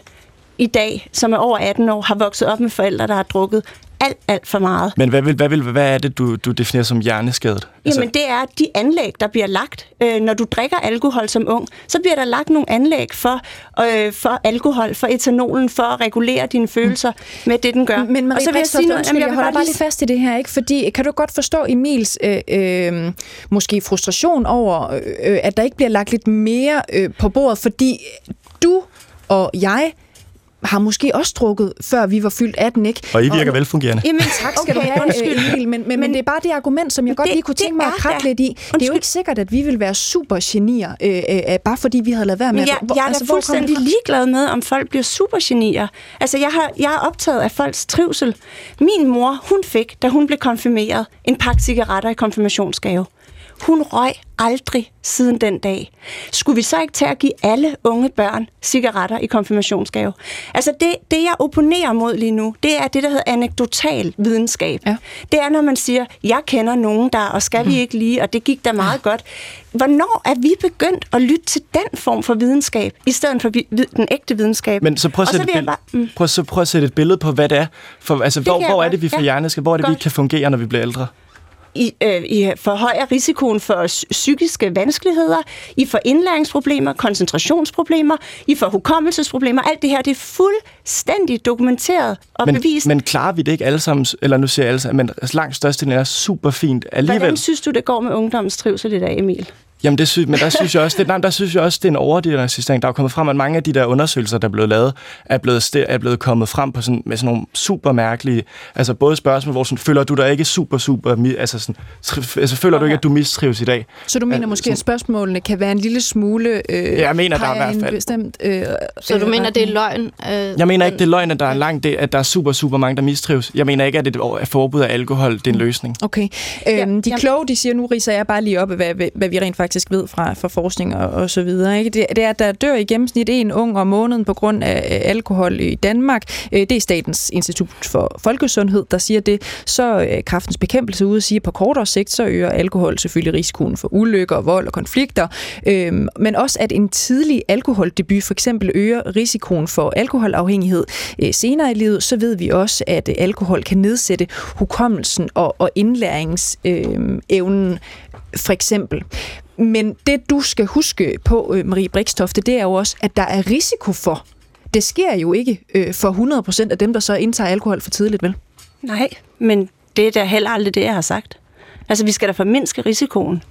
i dag, som er over 18 år, har vokset op med forældre, der har drukket alt, alt for meget. Men hvad, vil, hvad, vil, hvad er det, du, du definerer som hjerneskadet? Altså... Jamen det er de anlæg, der bliver lagt. Øh, når du drikker alkohol som ung, så bliver der lagt nogle anlæg for, øh, for alkohol, for etanolen, for at regulere dine følelser mm. med det, den gør. Men Marie og så vil jeg sige noget, jeg, jeg holder bare lige fast i det her, ikke? fordi kan du godt forstå Emils øh, øh, måske frustration over, øh, at der ikke bliver lagt lidt mere øh, på bordet, fordi du og jeg har måske også drukket, før vi var fyldt 18, ikke? Og I virker og, velfungerende. Jamen tak skal okay, du have, undskyld, Emil, men, men, men det er bare det argument, som jeg godt det, lige kunne tænke mig at krakke lidt i. Undskyld. Det er jo ikke sikkert, at vi vil være super genier, øh, øh, bare fordi vi havde lavet være med... Men jeg, jeg er altså, da fuldstændig ligeglad med, om folk bliver super genier. Altså, jeg, har, jeg er optaget af folks trivsel. Min mor, hun fik, da hun blev konfirmeret, en pakke cigaretter i konfirmationsgave. Hun røg aldrig siden den dag. Skulle vi så ikke tage at give alle unge børn cigaretter i konfirmationsgave? Altså det, det jeg opponerer mod lige nu, det er det, der hedder anekdotal videnskab. Ja. Det er, når man siger, jeg kender nogen der, og skal vi mhm. ikke lige, og det gik da meget ja. godt. Hvornår er vi begyndt at lytte til den form for videnskab, i stedet for vi, den ægte videnskab? Men så prøv at, sætte, så et, bare, mm. prøv, så prøv at sætte et billede på, hvad det er. For, altså, det hvor, hvor er det, vi får ja. hjerneskader? Hvor er det, godt. vi kan fungere, når vi bliver ældre? I, øh, I forhøjer risikoen for psykiske vanskeligheder, I får indlæringsproblemer, koncentrationsproblemer, I får hukommelsesproblemer. Alt det her, det er fuldstændig dokumenteret og men, bevist. Men klarer vi det ikke alle sammen, eller nu siger jeg alle sammen, men langt størstedelen er super fint alligevel. Hvordan synes du, det går med ungdommens trivsel i dag, Emil? Jamen, det synes, men der synes jeg også, det, nej, der synes jeg også, det er en overdiagnostisering. Der er kommet frem, at mange af de der undersøgelser, der er blevet lavet, er blevet, er blevet kommet frem på sådan, med sådan nogle super mærkelige, altså både spørgsmål, hvor sådan, føler du dig ikke super, super, altså sådan, altså føler du ikke, at du mistrives i dag? Så du mener altså, måske, sådan, at spørgsmålene kan være en lille smule øh, ja, jeg mener, der er i hvert fald. Bestemt, øh, så du øh, mener, det er løgn? Øh, jeg mener ikke, det er løgn, at der er langt det, at der er super, super mange, der mistrives. Jeg mener ikke, at et forbud af alkohol, det er en løsning. Okay. Øhm, ja, de kloge, de siger, nu riser jeg bare lige op, hvad, hvad, hvad vi rent faktisk ved fra, fra forskning og, og så videre. Ikke? Det, det er, at der dør i gennemsnit en ung om måneden på grund af alkohol i Danmark. Øh, det er Statens Institut for Folkesundhed, der siger det. Så øh, kraftens bekæmpelse ude siger, at på kortere sigt, så øger alkohol selvfølgelig risikoen for ulykker, vold og konflikter. Øhm, men også, at en tidlig alkoholdebut for eksempel øger risikoen for alkoholafhængighed øh, senere i livet, så ved vi også, at øh, alkohol kan nedsætte hukommelsen og, og indlæringsevnen for eksempel. Men det, du skal huske på, øh, Marie Brikstofte, det er jo også, at der er risiko for. Det sker jo ikke øh, for 100% af dem, der så indtager alkohol for tidligt, vel? Nej, men det er da heller aldrig det, jeg har sagt. Altså, vi skal da formindske risikoen.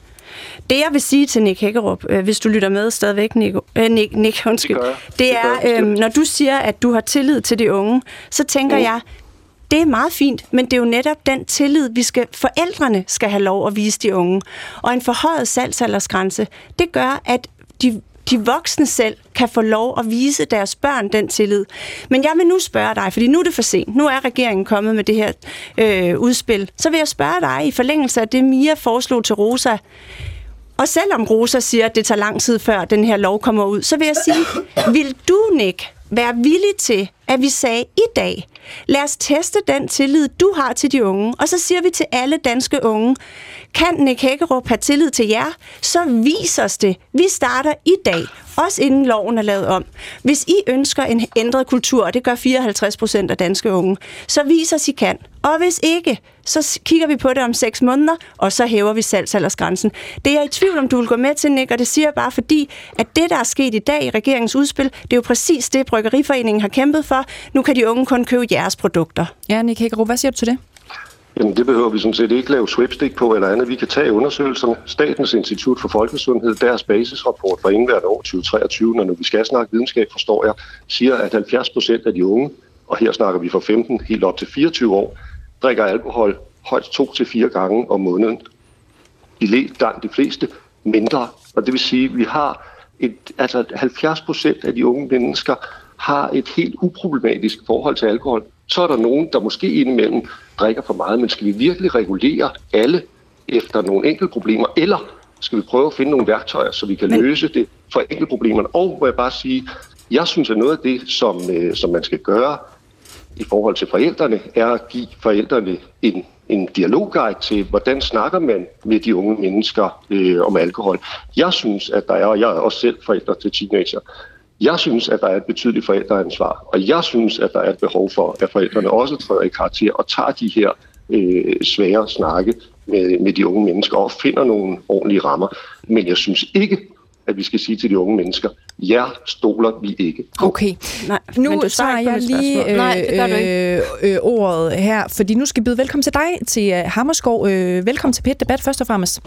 Det, jeg vil sige til Nick Hækkerup, øh, hvis du lytter med stadigvæk, Nick, øh, Nick, Nick undskyld, det, det er, øh, når du siger, at du har tillid til de unge, så tænker mm. jeg, det er meget fint, men det er jo netop den tillid, vi skal, forældrene skal have lov at vise de unge. Og en forhøjet salgsaldersgrænse, det gør, at de de voksne selv kan få lov at vise deres børn den tillid. Men jeg vil nu spørge dig, fordi nu er det for sent. Nu er regeringen kommet med det her øh, udspil. Så vil jeg spørge dig i forlængelse af det, Mia foreslog til Rosa. Og selvom Rosa siger, at det tager lang tid før den her lov kommer ud, så vil jeg sige, <coughs> vil du, Nick, være villig til, at vi sagde i dag, lad os teste den tillid, du har til de unge. Og så siger vi til alle danske unge, kan Nick Hækkerup have tillid til jer, så vis os det. Vi starter i dag, også inden loven er lavet om. Hvis I ønsker en ændret kultur, og det gør 54 procent af danske unge, så vis os, I kan. Og hvis ikke, så kigger vi på det om 6 måneder, og så hæver vi salgsaldersgrænsen. Det er jeg i tvivl om, du vil gå med til, Nick, og det siger jeg bare fordi, at det, der er sket i dag i regeringens udspil, det er jo præcis det, Bryggeriforeningen har kæmpet for. Nu kan de unge kun købe jeres produkter. Ja, Nick Hækkerup, hvad siger du til det? Jamen det behøver vi sådan set ikke lave swipstick på eller andet. Vi kan tage undersøgelserne. Statens Institut for Folkesundhed, deres basisrapport for indværende år 2023, når vi skal snakke videnskab, forstår jeg, siger, at 70 procent af de unge, og her snakker vi fra 15 helt op til 24 år, drikker alkohol højst to til fire gange om måneden. De, de fleste mindre. Og det vil sige, at vi har et, altså 70 procent af de unge mennesker har et helt uproblematisk forhold til alkohol. Så er der nogen, der måske indimellem drikker for meget, men skal vi virkelig regulere alle efter nogle enkelte problemer, eller skal vi prøve at finde nogle værktøjer, så vi kan men... løse det for enkelte problemerne? Og må jeg bare sige, jeg synes, at noget af det, som, øh, som man skal gøre i forhold til forældrene, er at give forældrene en, en dialogguide til, hvordan snakker man med de unge mennesker øh, om alkohol. Jeg synes, at der er, og jeg er også selv forældre til teenager, jeg synes, at der er et betydeligt forældreansvar, og jeg synes, at der er et behov for, at forældrene også træder i karakter og tager de her øh, svære snakke med, med de unge mennesker og finder nogle ordentlige rammer. Men jeg synes ikke, at vi skal sige til de unge mennesker, ja, stoler vi ikke Okay, Nej, nu svarer jeg lige øh, Nej, øh, øh, ordet her, fordi nu skal vi byde velkommen til dig, til uh, Hammerskov. Øh, velkommen til Pet Debat først og fremmest.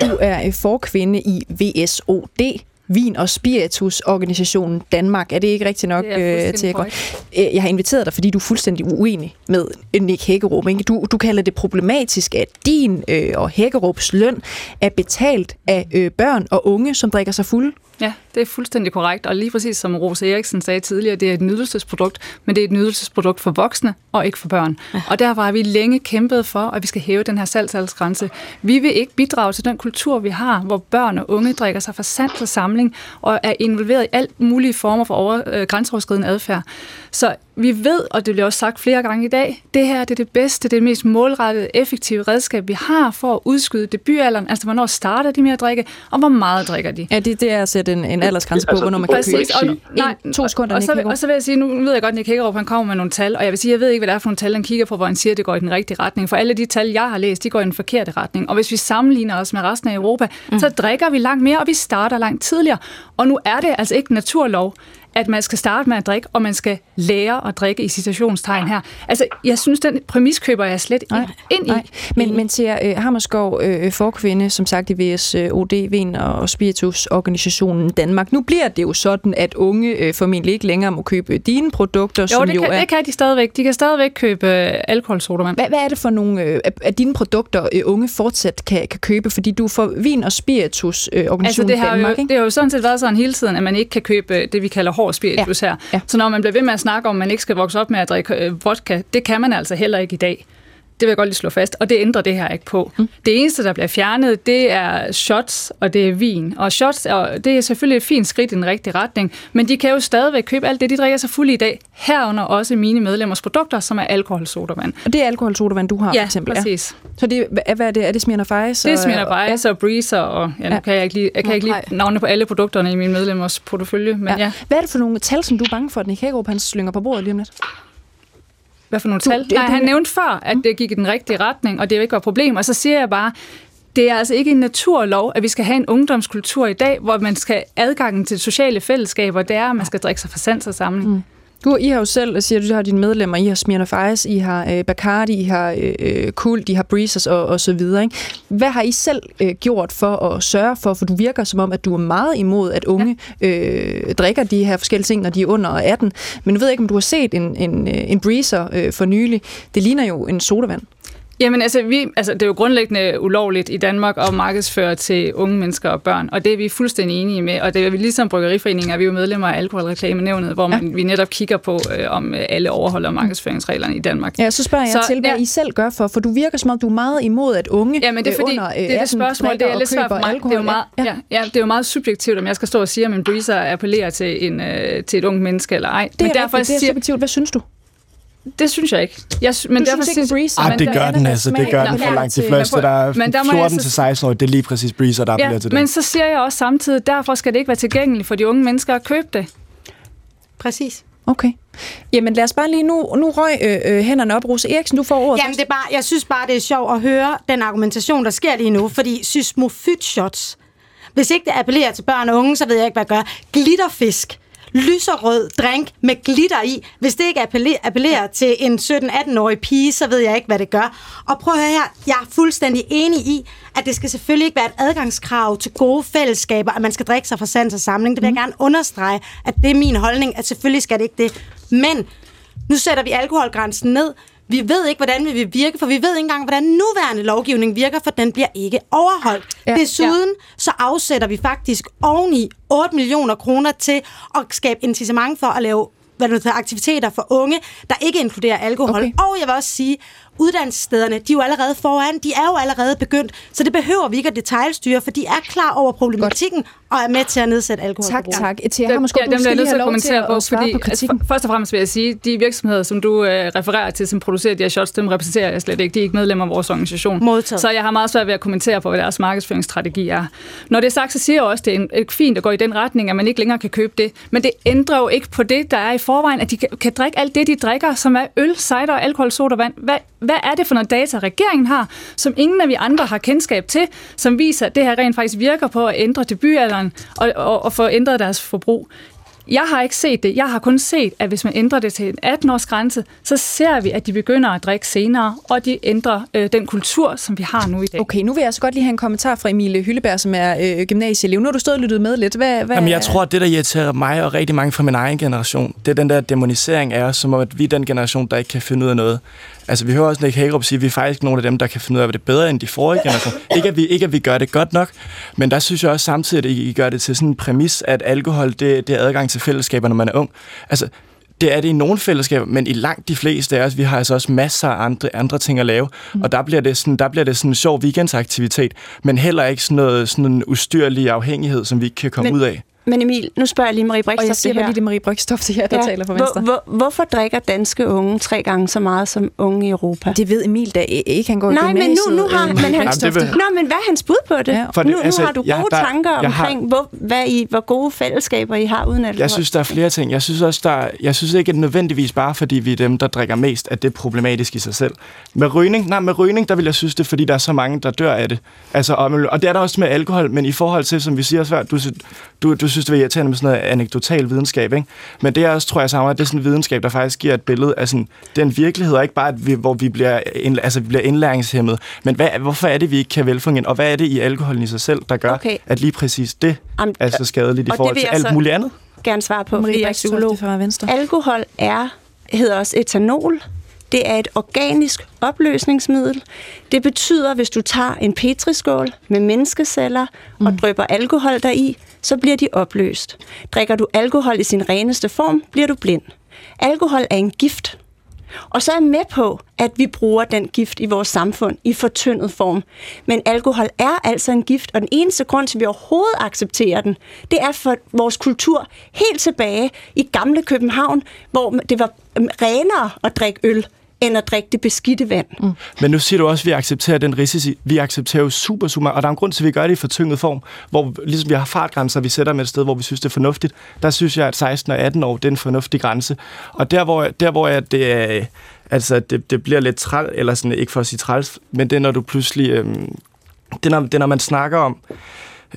Du er øh, forkvinde i VSOD, Vin- og Spiritus-organisationen Danmark. Er det ikke rigtigt nok, øh, til øh, Jeg har inviteret dig, fordi du er fuldstændig uenig med Nick Hækkerup. Ikke? Du, du kalder det problematisk, at din øh, og Hækkerups løn er betalt af øh, børn og unge, som drikker sig fulde. Ja, det er fuldstændig korrekt. Og lige præcis som Rose Eriksen sagde tidligere, det er et nydelsesprodukt, men det er et nydelsesprodukt for voksne og ikke for børn. Ja. Og derfor har vi længe kæmpet for, at vi skal hæve den her salgsalsgrænse. Vi vil ikke bidrage til den kultur, vi har, hvor børn og unge drikker sig for sand til samling og er involveret i alt mulige former for over, øh, grænseoverskridende adfærd. Så vi ved, og det bliver også sagt flere gange i dag, det her det er det bedste, det er det mest målrettede, effektive redskab, vi har for at udskyde debutalderen, altså hvornår starter de med at drikke, og hvor meget drikker de. Ja, det, det er at sætte en, en aldersgrænse på, altså, hvornår man kan købe. Og, nej, to sekunder, og, så, og så vil jeg sige, nu ved jeg godt, at Nick Hækkerup, han kommer med nogle tal, og jeg vil sige, jeg ved ikke, hvad det er for nogle tal, han kigger på, hvor han siger, at det går i den rigtige retning. For alle de tal, jeg har læst, de går i den forkerte retning. Og hvis vi sammenligner os med resten af Europa, mm. så drikker vi langt mere, og vi starter langt tidligere. Og nu er det altså ikke naturlov, at man skal starte med at drikke, og man skal lære at drikke i citationstegn her. Altså, jeg synes, den præmis køber jeg slet nej, ind nej. i. Men, men til uh, Hammerskov, uh, forkvinde, som sagt i VSOD, Vin og Spiritus organisationen Danmark. Nu bliver det jo sådan, at unge uh, formentlig ikke længere må købe dine produkter, jo, som det jo kan, er... det kan de stadigvæk. De kan stadigvæk købe uh, alkoholsodavand. Hvad, hvad er det for nogle uh, af dine produkter, uh, unge fortsat kan, kan købe? Fordi du får Vin og Spiritus uh, organisationen altså, det har Danmark, jo, ikke? Det har jo sådan set været sådan hele tiden, at man ikke kan købe det, vi kalder hård spiritus ja. her. Ja. Så når man bliver ved med at snakke om, at man ikke skal vokse op med at drikke øh, vodka, det kan man altså heller ikke i dag. Det vil jeg godt lige slå fast, og det ændrer det her ikke på. Mm. Det eneste, der bliver fjernet, det er shots, og det er vin. Og shots, og det er selvfølgelig et fint skridt i den rigtige retning, men de kan jo stadigvæk købe alt det, de drikker sig fuld i dag, herunder også mine medlemmers produkter, som er alkoholsodavand. Og det er alkoholsodavand, du har, ja, for eksempel? præcis. Ja, Så det, hvad er det? Er det Smirnoff Ice? Det er Smirnoff Ice og, og Breezer, og ja, nu ja. kan jeg ikke lige, jeg kan ikke lige navne på alle produkterne i mine medlemmers portefølje, men ja. ja. Hvad er det for nogle tal, som du er bange for, at Nick Hækkerup, han slynger på bordet lige om lidt? Hvad for nogle du, tal? Det, Nej, han nævnte før, at det gik i den rigtige retning, og det ikke var et problem. Og så siger jeg bare, det er altså ikke en naturlov, at vi skal have en ungdomskultur i dag, hvor man skal adgangen til sociale fællesskaber, det er, at man skal drikke sig for sans og samling. Mm. Du, I har jo selv, siger du, har dine medlemmer, I har Smirnoff Ice, I har øh, Bacardi, I har øh, Kult, I har Breezers og, og så videre. Ikke? Hvad har I selv øh, gjort for at sørge for, for du virker som om, at du er meget imod, at unge ja. øh, drikker de her forskellige ting, når de er under 18. Men nu ved jeg ikke, om du har set en, en, en Breezer øh, for nylig. Det ligner jo en sodavand. Jamen altså, vi, altså, det er jo grundlæggende ulovligt i Danmark at markedsføre til unge mennesker og børn, og det er vi fuldstændig enige med. Og det er vi ligesom Bryggeriforeningen, er vi jo medlemmer af Alkoholreklamenævnet, hvor man, ja. vi netop kigger på, øh, om alle overholder markedsføringsreglerne i Danmark. Ja, så spørger jeg så, til, hvad ja. I selv gør for, for du virker som om, du er meget imod, at unge ja, men det er fordi, under det er det spørgsmål, det er lidt svært for mig. Det er, jo meget, ja. Ja, ja, det er jo meget subjektivt, om jeg skal stå og sige, om en breezer appellerer til, en, øh, til et ungt menneske eller ej. Det er, men derfor, rigtigt, det er subjektivt. Hvad synes du? Det synes jeg ikke. Jeg, men du derfor synes ikke Breeze? Ah, det gør den altså. Det gør den for langt de fleste. Der er 14 til 16 år, det er lige præcis Breeze, der ja, til det. Men så siger jeg også samtidig, derfor skal det ikke være tilgængeligt for de unge mennesker at købe det. Præcis. Okay. Jamen lad os bare lige nu, nu røg øh, øh, hænderne op. Rose Eriksen, du får ordet Jamen det er bare, jeg synes bare, det er sjovt at høre den argumentation, der sker lige nu, fordi sysmofyt shots, hvis ikke det appellerer til børn og unge, så ved jeg ikke, hvad jeg gør. Glitterfisk lyserød drink med glitter i. Hvis det ikke appellerer til en 17-18-årig pige, så ved jeg ikke, hvad det gør. Og prøv at høre her, jeg er fuldstændig enig i, at det skal selvfølgelig ikke være et adgangskrav til gode fællesskaber, at man skal drikke sig fra sans og samling. Det vil jeg mm. gerne understrege, at det er min holdning, at selvfølgelig skal det ikke det. Men nu sætter vi alkoholgrænsen ned. Vi ved ikke, hvordan vi vil virke, for vi ved ikke engang, hvordan nuværende lovgivning virker, for den bliver ikke overholdt. Ja. Desuden så afsætter vi faktisk oveni 8 millioner kroner til at skabe incitament for at lave hvad det hedder, aktiviteter for unge, der ikke inkluderer alkohol. Okay. Og jeg vil også sige, uddannelsesstederne, de er jo allerede foran, de er jo allerede begyndt, så det behøver vi ikke at detaljstyre, for de er klar over problematikken og er med til at nedsætte alkohol. Tak, tak. Tia, jeg har måske ja, dem bliver jeg nødt til at kommentere på, at svare fordi på kritikken. Altså, først og fremmest vil jeg sige, de virksomheder, som du øh, refererer til, som producerer de her shots, dem repræsenterer jeg slet ikke. De er ikke medlemmer af vores organisation. Modtaget. Så jeg har meget svært ved at kommentere på, hvad deres markedsføringsstrategi er. Når det er sagt, så siger jeg også, at det er en, fint at gå i den retning, at man ikke længere kan købe det. Men det ændrer jo ikke på det, der er i forvejen, at de kan, kan drikke alt det, de drikker, som er øl, cider, alkohol, sodavand. Hvad, hvad er det for noget data, regeringen har, som ingen af vi andre har kendskab til, som viser, at det her rent faktisk virker på at ændre debutalderen og, og, og få ændret deres forbrug? Jeg har ikke set det. Jeg har kun set, at hvis man ændrer det til en 18-års grænse, så ser vi, at de begynder at drikke senere, og de ændrer øh, den kultur, som vi har nu i dag. Okay, nu vil jeg så godt lige have en kommentar fra Emilie Hylleberg, som er øh, gymnasieelev. Nu har du stået og lyttet med lidt. Hvad, hvad Jamen, jeg tror, at det, der irriterer mig og rigtig mange fra min egen generation, det er den der demonisering af os, som om, at vi er den generation, der ikke kan finde ud af noget. Altså, vi hører også Nick Hagerup sige, at vi er faktisk nogle af dem, der kan finde ud af det bedre end de forrige <laughs> generationer. Ikke at, vi, ikke, at vi gør det godt nok, men der synes jeg også samtidig, at I gør det til sådan en præmis, at alkohol, det, det er adgang til fællesskaber, når man er ung. Altså, det er det i nogle fællesskaber, men i langt de fleste af os, vi har altså også masser af andre, andre ting at lave, mm. og der bliver, det sådan, der bliver det sådan en sjov weekendsaktivitet, men heller ikke sådan, noget, sådan en ustyrlig afhængighed, som vi ikke kan komme Men- ud af. Men Emil, nu spørger jeg lige Marie Og Brikstof jeg siger det bare her. lige, det er Marie Brygstof, det her, der ja. taler for Venstre. Hvor, hvor, hvorfor drikker danske unge tre gange så meget som unge i Europa? Det ved Emil da ikke, han går i Nej, men nu, nu har øh, men han, Brygstof. Jamen, det vil- Nå, men hvad er hans bud på det? Ja. For Nu, det- nu altså, har du jeg- gode der- tanker jeg har- omkring, hvor, hvad I, hvor gode fællesskaber I har uden alkohol. Jeg synes, der er flere ting. Jeg synes også, der er, jeg synes ikke, at nødvendigvis bare fordi vi er dem, der drikker mest, at det er problematisk i sig selv. Med rygning, nej, med rygning, der vil jeg synes det, er, fordi der er så mange, der dør af det. Altså, og, og det er der også med alkohol, men i forhold til, som vi siger svært, du, du, du synes, det er irriterende med sådan noget anekdotal videnskab, ikke? Men det er også, tror jeg, sammen, at det er sådan en videnskab, der faktisk giver et billede af sådan, den virkelighed, og ikke bare, at vi, hvor vi bliver, ind, altså, vi bliver indlæringshæmmet. Men hvad, hvorfor er det, vi ikke kan velfungere? Og hvad er det i alkoholen i sig selv, der gør, Okay. at lige præcis det Am- er så skadeligt i forhold til alt så- muligt andet? gerne svare på, fordi Marie jeg er. Alkohol er, hedder også etanol. Det er et organisk opløsningsmiddel. Det betyder, hvis du tager en petriskål med menneskeceller mm. og drypper alkohol deri, så bliver de opløst. Drikker du alkohol i sin reneste form, bliver du blind. Alkohol er en gift. Og så er jeg med på, at vi bruger den gift i vores samfund i fortyndet form. Men alkohol er altså en gift, og den eneste grund til, at vi overhovedet accepterer den, det er for vores kultur helt tilbage i gamle København, hvor det var renere at drikke øl, end at drikke det beskidte vand. Mm. Men nu siger du også, at vi accepterer den risici. Vi accepterer jo super, super meget, og der er en grund til, at vi gør det i fortynget form, hvor ligesom vi har fartgrænser, vi sætter med et sted, hvor vi synes, det er fornuftigt. Der synes jeg, at 16 og 18 år, det er en fornuftig grænse. Og der, hvor, der, hvor jeg, det, er, altså, det, det bliver lidt træl, eller sådan, ikke for at sige træls, men det er, når du pludselig... Øhm, det, er, når, det er, når man snakker om,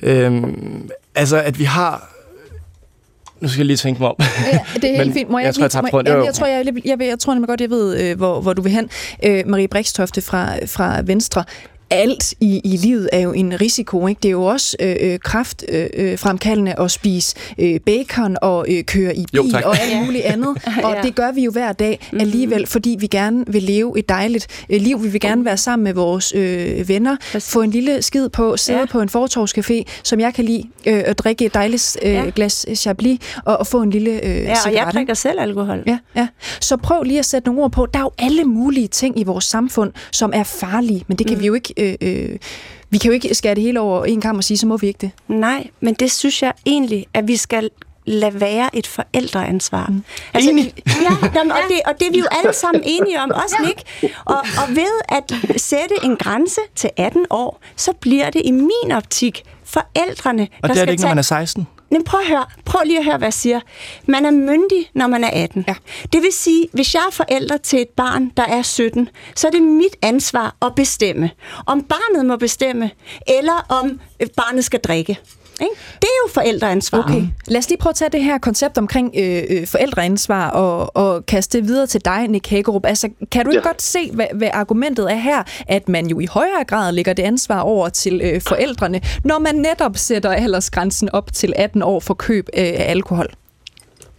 øhm, altså, at vi har... Nu skal jeg lige tænke mig om. Ja, det er <laughs> helt fint. Må jeg tror, jeg tager må- prøven. Jo, jeg, tror, jeg, jeg, jeg, jeg tror nemlig godt, jeg ved, øh, hvor, hvor du vil hen. Øh, Marie Brikstofte fra, fra Venstre. Alt i, i livet er jo en risiko. Ikke? Det er jo også øh, øh, kraftfremkaldende øh, fremkaldende at spise øh, bacon og øh, køre i bil Jo, tak. og alt muligt <laughs> andet. Og Ja. det gør vi jo hver dag alligevel, fordi vi gerne vil leve et dejligt øh, liv. Vi vil gerne være sammen med vores øh, venner, Præcis. få en lille skid på, sidde Ja. på en fortorvscafé, som jeg kan lide, øh, at drikke et dejligt øh, Ja. glas Chablis og, og få en lille øh, Ja, og jeg cigaret, ikke? drikker selv alkohol. Ja, ja. Så prøv lige at sætte nogle ord på. Der er jo alle mulige ting i vores samfund, som er farlige, men det kan mm. vi jo ikke... Øh, øh, vi kan jo ikke skære det hele over en kamp og sige, så må vi ikke det. Nej, men det synes jeg egentlig, at vi skal lade være et forældreansvar. Mm. Altså, Enig. Ja, jamen, og, det, og det er vi jo alle sammen <laughs> enige om, også Nick. Og, og ved at sætte en grænse til 18 år, så bliver det i min optik forældrene, Og der det er skal det ikke, når tage man er 16. Men prøv at høre. Prøv lige at høre, hvad jeg siger. Man er myndig, når man er 18. Ja. Det vil sige, hvis jeg er forælder til et barn, der er 17, så er det mit ansvar at bestemme, om barnet må bestemme, eller om barnet skal drikke. Ikke? Det er jo forældreansvar. Okay. Lad os lige prøve at tage det her koncept omkring øh, øh, forældreansvar og, og kaste det videre til dig, Nick Hagerup. Altså, kan du ikke Ja. godt se, hvad, hvad argumentet er her, at man jo i højere grad lægger det ansvar over til øh, forældrene, når man netop sætter aldersgrænsen op til 18 år for køb øh, af alkohol?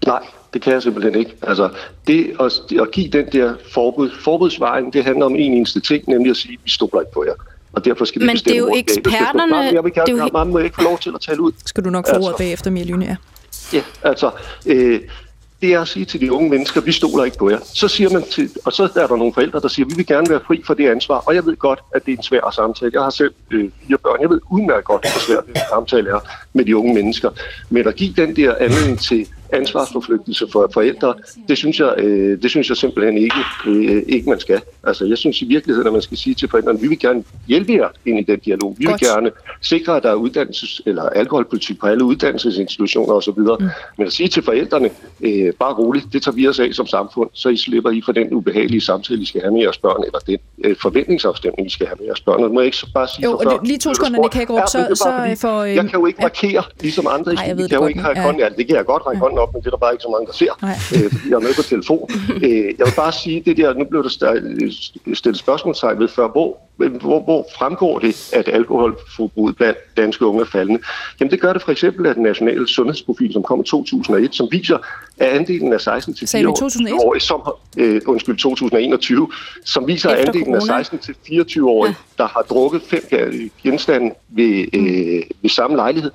Nej, det kan jeg simpelthen ikke. Altså, det at, at give den der forbud, forbudsvejen, det handler om en eneste ting, nemlig at sige, at vi stoler ikke på jer. Og derfor skal vi Men bestemme det er jo eksperterne- skab. Jeg vil det er jo jeg må jeg ikke få lov til at tale ud. Skal du nok få Altså. ordet bagefter, Mia Lyne? Ja. Ja, altså, øh, det er at sige til de unge mennesker, vi stoler ikke på jer. Så siger man til, og så er der nogle forældre, der siger, vi vil gerne være fri for det ansvar. Og jeg ved godt, at det er en svær samtale. Jeg har selv øh, fire børn. Jeg ved udmærket godt, hvor svært den samtale er med de unge mennesker. Men at give den der anledning til ansvarsforflygtelse for forældre, det synes jeg, øh, det synes jeg simpelthen ikke, øh, ikke man skal. Altså, jeg synes i virkeligheden, at man skal sige til forældrene, vi vil gerne hjælpe jer ind i den dialog. Vi Godt. vil gerne sikre, at der er uddannelses- eller alkoholpolitik på alle uddannelsesinstitutioner osv. Mm. Men at sige til forældrene, øh, bare roligt, det tager vi os af som samfund, så I slipper I for den ubehagelige samtale, I skal have med jeres børn, eller den øh, forventningsafstemning, I skal have med jeres børn. Og det må jeg ikke så bare sige Jo, for før. lige to du sekunder, Nick Hagerup, Ja, så- så, bare øh, for, øh, Jeg kan jo ikke ja. markere, ligesom andre. Nej, jeg jeg kan jo ikke række ja. Ja, det kan jeg godt række hånden op, men det er der bare ikke så mange, der ser. Øh, jeg er med på telefon. <laughs> øh, jeg vil bare sige, det der, nu blev der stillet spørgsmålstegn ved før, hvor, hvor, hvor fremgår det, at alkoholforbruget blandt danske unge er faldende? Jamen det gør det for eksempel af den nationale sundhedsprofil, som kom i 2001, som viser, at andelen af 16 til Sagde du 4 2001? år, som, øh, undskyld, 2021, som viser, at Efter andelen af corona. 16 til 24 år, der har drukket fem genstande ved, øh, ved samme lejlighed,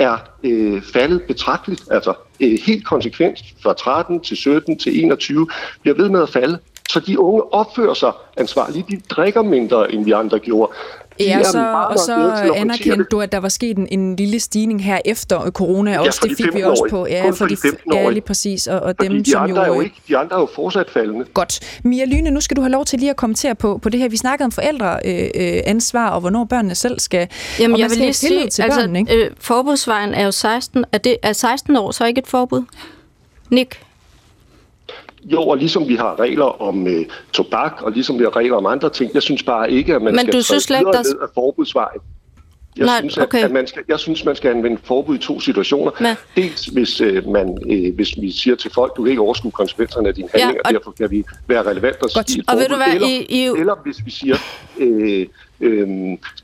er øh, faldet betragteligt, altså øh, helt konsekvent fra 13 til 17 til 21, bliver ved med at falde. Så de unge opfører sig ansvarligt. De drikker mindre, end vi andre gjorde. De Ja, så, meget, og så anerkendte du, at der var sket en, en lille stigning her efter corona, Ja, også for det de fik vi også på. 15-årige. Ja, Kun for for de de, ja, 15-årige. lige præcis, og, og Fordi dem, de som andre, er jo ikke, de andre er jo fortsat faldende. Godt. Mia Lyne, nu skal du have lov til lige at kommentere på, på det her. Vi snakkede om forældreansvar øh, øh, ansvar, og hvornår børnene selv skal... Jamen, og jeg vil lige sige, til altså, børnene, ikke? øh, forbudsvejen er jo 16. Er, det, er 16 år så ikke et forbud? Nick? Jo, og ligesom vi har regler om øh, tobak, og ligesom vi har regler om andre ting, jeg synes bare ikke, at man Men skal du synes videre der- ned af forbudsvejen. Jeg, Nej, synes, at, okay. at man skal, jeg synes, man skal anvende forbud i to situationer. Ja. Dels hvis, øh, man, øh, hvis vi siger til folk, du kan ikke overskue konsekvenserne af dine Ja, handlinger, og- derfor kan vi være relevant at Godt. sige et Og ved forbud. du hvad, eller, I- I- eller hvis vi siger, øh, øh,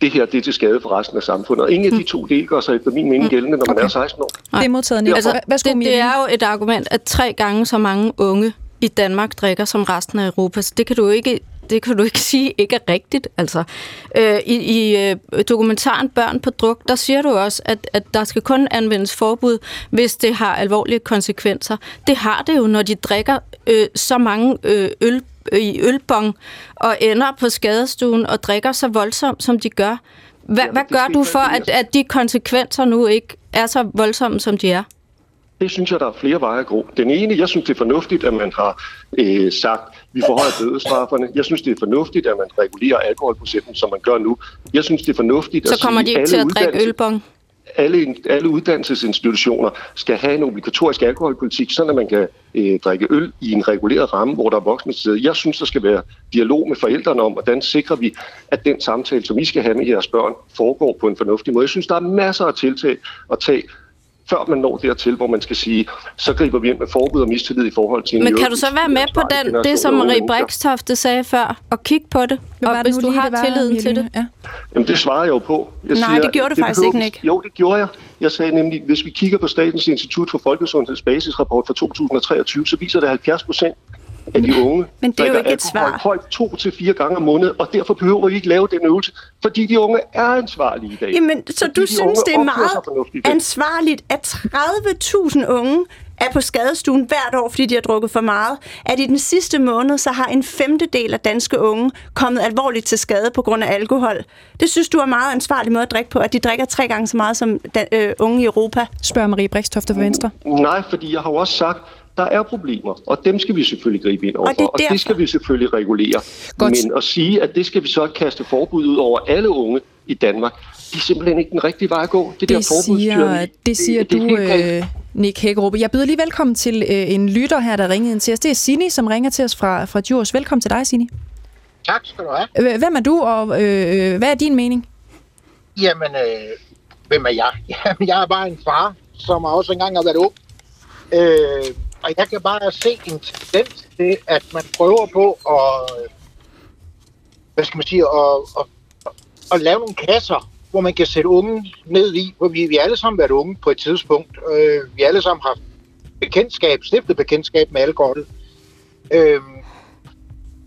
det her det er til skade for resten af samfundet. Og ingen af de to dele gør sig efter min mening gældende, når man Okay. er 16 år. Det er modtaget. Altså, Værsgo, det, det er jo et argument, at tre gange så mange unge i Danmark drikker som resten af Europa. Så det kan du ikke det kan du ikke <laughs> sige ikke er rigtigt. Altså, øh, I i øh, dokumentaren Børn på druk, der siger du også, at, at der skal kun anvendes forbud, hvis det har alvorlige konsekvenser. Det har det jo, når de drikker øh, så mange øh, øl øh, i ølbong og ender på skadestuen og drikker så voldsomt, som de gør. Hvad, Jamen, hvad gør du for, at, at de konsekvenser nu ikke er så voldsomme, som de er? Det synes jeg, der er flere veje at gå. Den ene, jeg synes, det er fornuftigt, at man har øh, sagt, vi forhøjer bødestrafferne. Jeg synes, det er fornuftigt, at man regulerer alkoholprocenten, som man gør nu. Jeg synes, det er fornuftigt Så at kommer de ikke til at drikke ølbong? alle, alle uddannelsesinstitutioner skal have en obligatorisk alkoholpolitik, så man kan øh, drikke øl i en reguleret ramme, hvor der er voksne til stede. Jeg synes, der skal være dialog med forældrene om, hvordan sikrer vi, at den samtale, som I skal have med jeres børn, foregår på en fornuftig måde. Jeg synes, der er masser af tiltag at tage, før man når dertil, hvor man skal sige, så griber vi ind med forbud og mistillid i forhold til en Men kan du så være med på den, det, som Marie. Brikstofte sagde før, og kigge på det, og det hvis du lige, har det tilliden til det? Ja. Jamen, det svarer jeg jo på. Jeg Nej, det gjorde du faktisk ikke, Nick. Jo, det gjorde jeg. Jeg sagde nemlig, hvis vi kigger på Statens Institut for Folkesundheds basisrapport for 2023, så viser det 70 procent af de unge, Men det er jo ikke et svar. højt to til fire gange om måneden, og derfor behøver vi ikke lave den øvelse, fordi de unge er ansvarlige i dag. Jamen, så Fordi du de synes, det er meget ansvarligt, at 30.000 unge er på skadestuen hvert år, fordi de har drukket for meget. At i den sidste måned, så har en femtedel af danske unge kommet alvorligt til skade på grund af alkohol. Det synes du er meget ansvarlig måde at drikke på, at de drikker tre gange så meget som da, øh, unge i Europa. Spørger Marie Brikstofte fra Venstre. Nej, fordi jeg har jo også sagt, der er problemer, og dem skal vi selvfølgelig gribe ind overfor, det er og det skal vi selvfølgelig regulere. Godt. Men at sige, at det skal vi så kaste forbud ud over alle unge i Danmark, det er simpelthen ikke den rigtige vej at gå. Det, der Det siger, forbudstyranni, det siger det du, galt. øh, Nick Hækkerup. Jeg byder lige velkommen til øh, en lytter her, der ringede ind til os. Det er Sini, som ringer til os fra, fra Djurs. Velkommen til dig, Sini. Tak skal du have. Øh, Hvem er du, og øh, hvad er din mening? Jamen, øh, hvem er jeg? <laughs> Jamen, jeg er bare en far, som også engang har været ung. Øh, og jeg kan bare se en tendens til, at man prøver på at, hvad skal man sige, at, at, at, at lave nogle kasser, hvor man kan sætte unge ned i, hvor vi, vi alle sammen været unge på et tidspunkt. Øh, vi alle sammen har bekendtskab, stiftet bekendtskab med alkohol. Øh,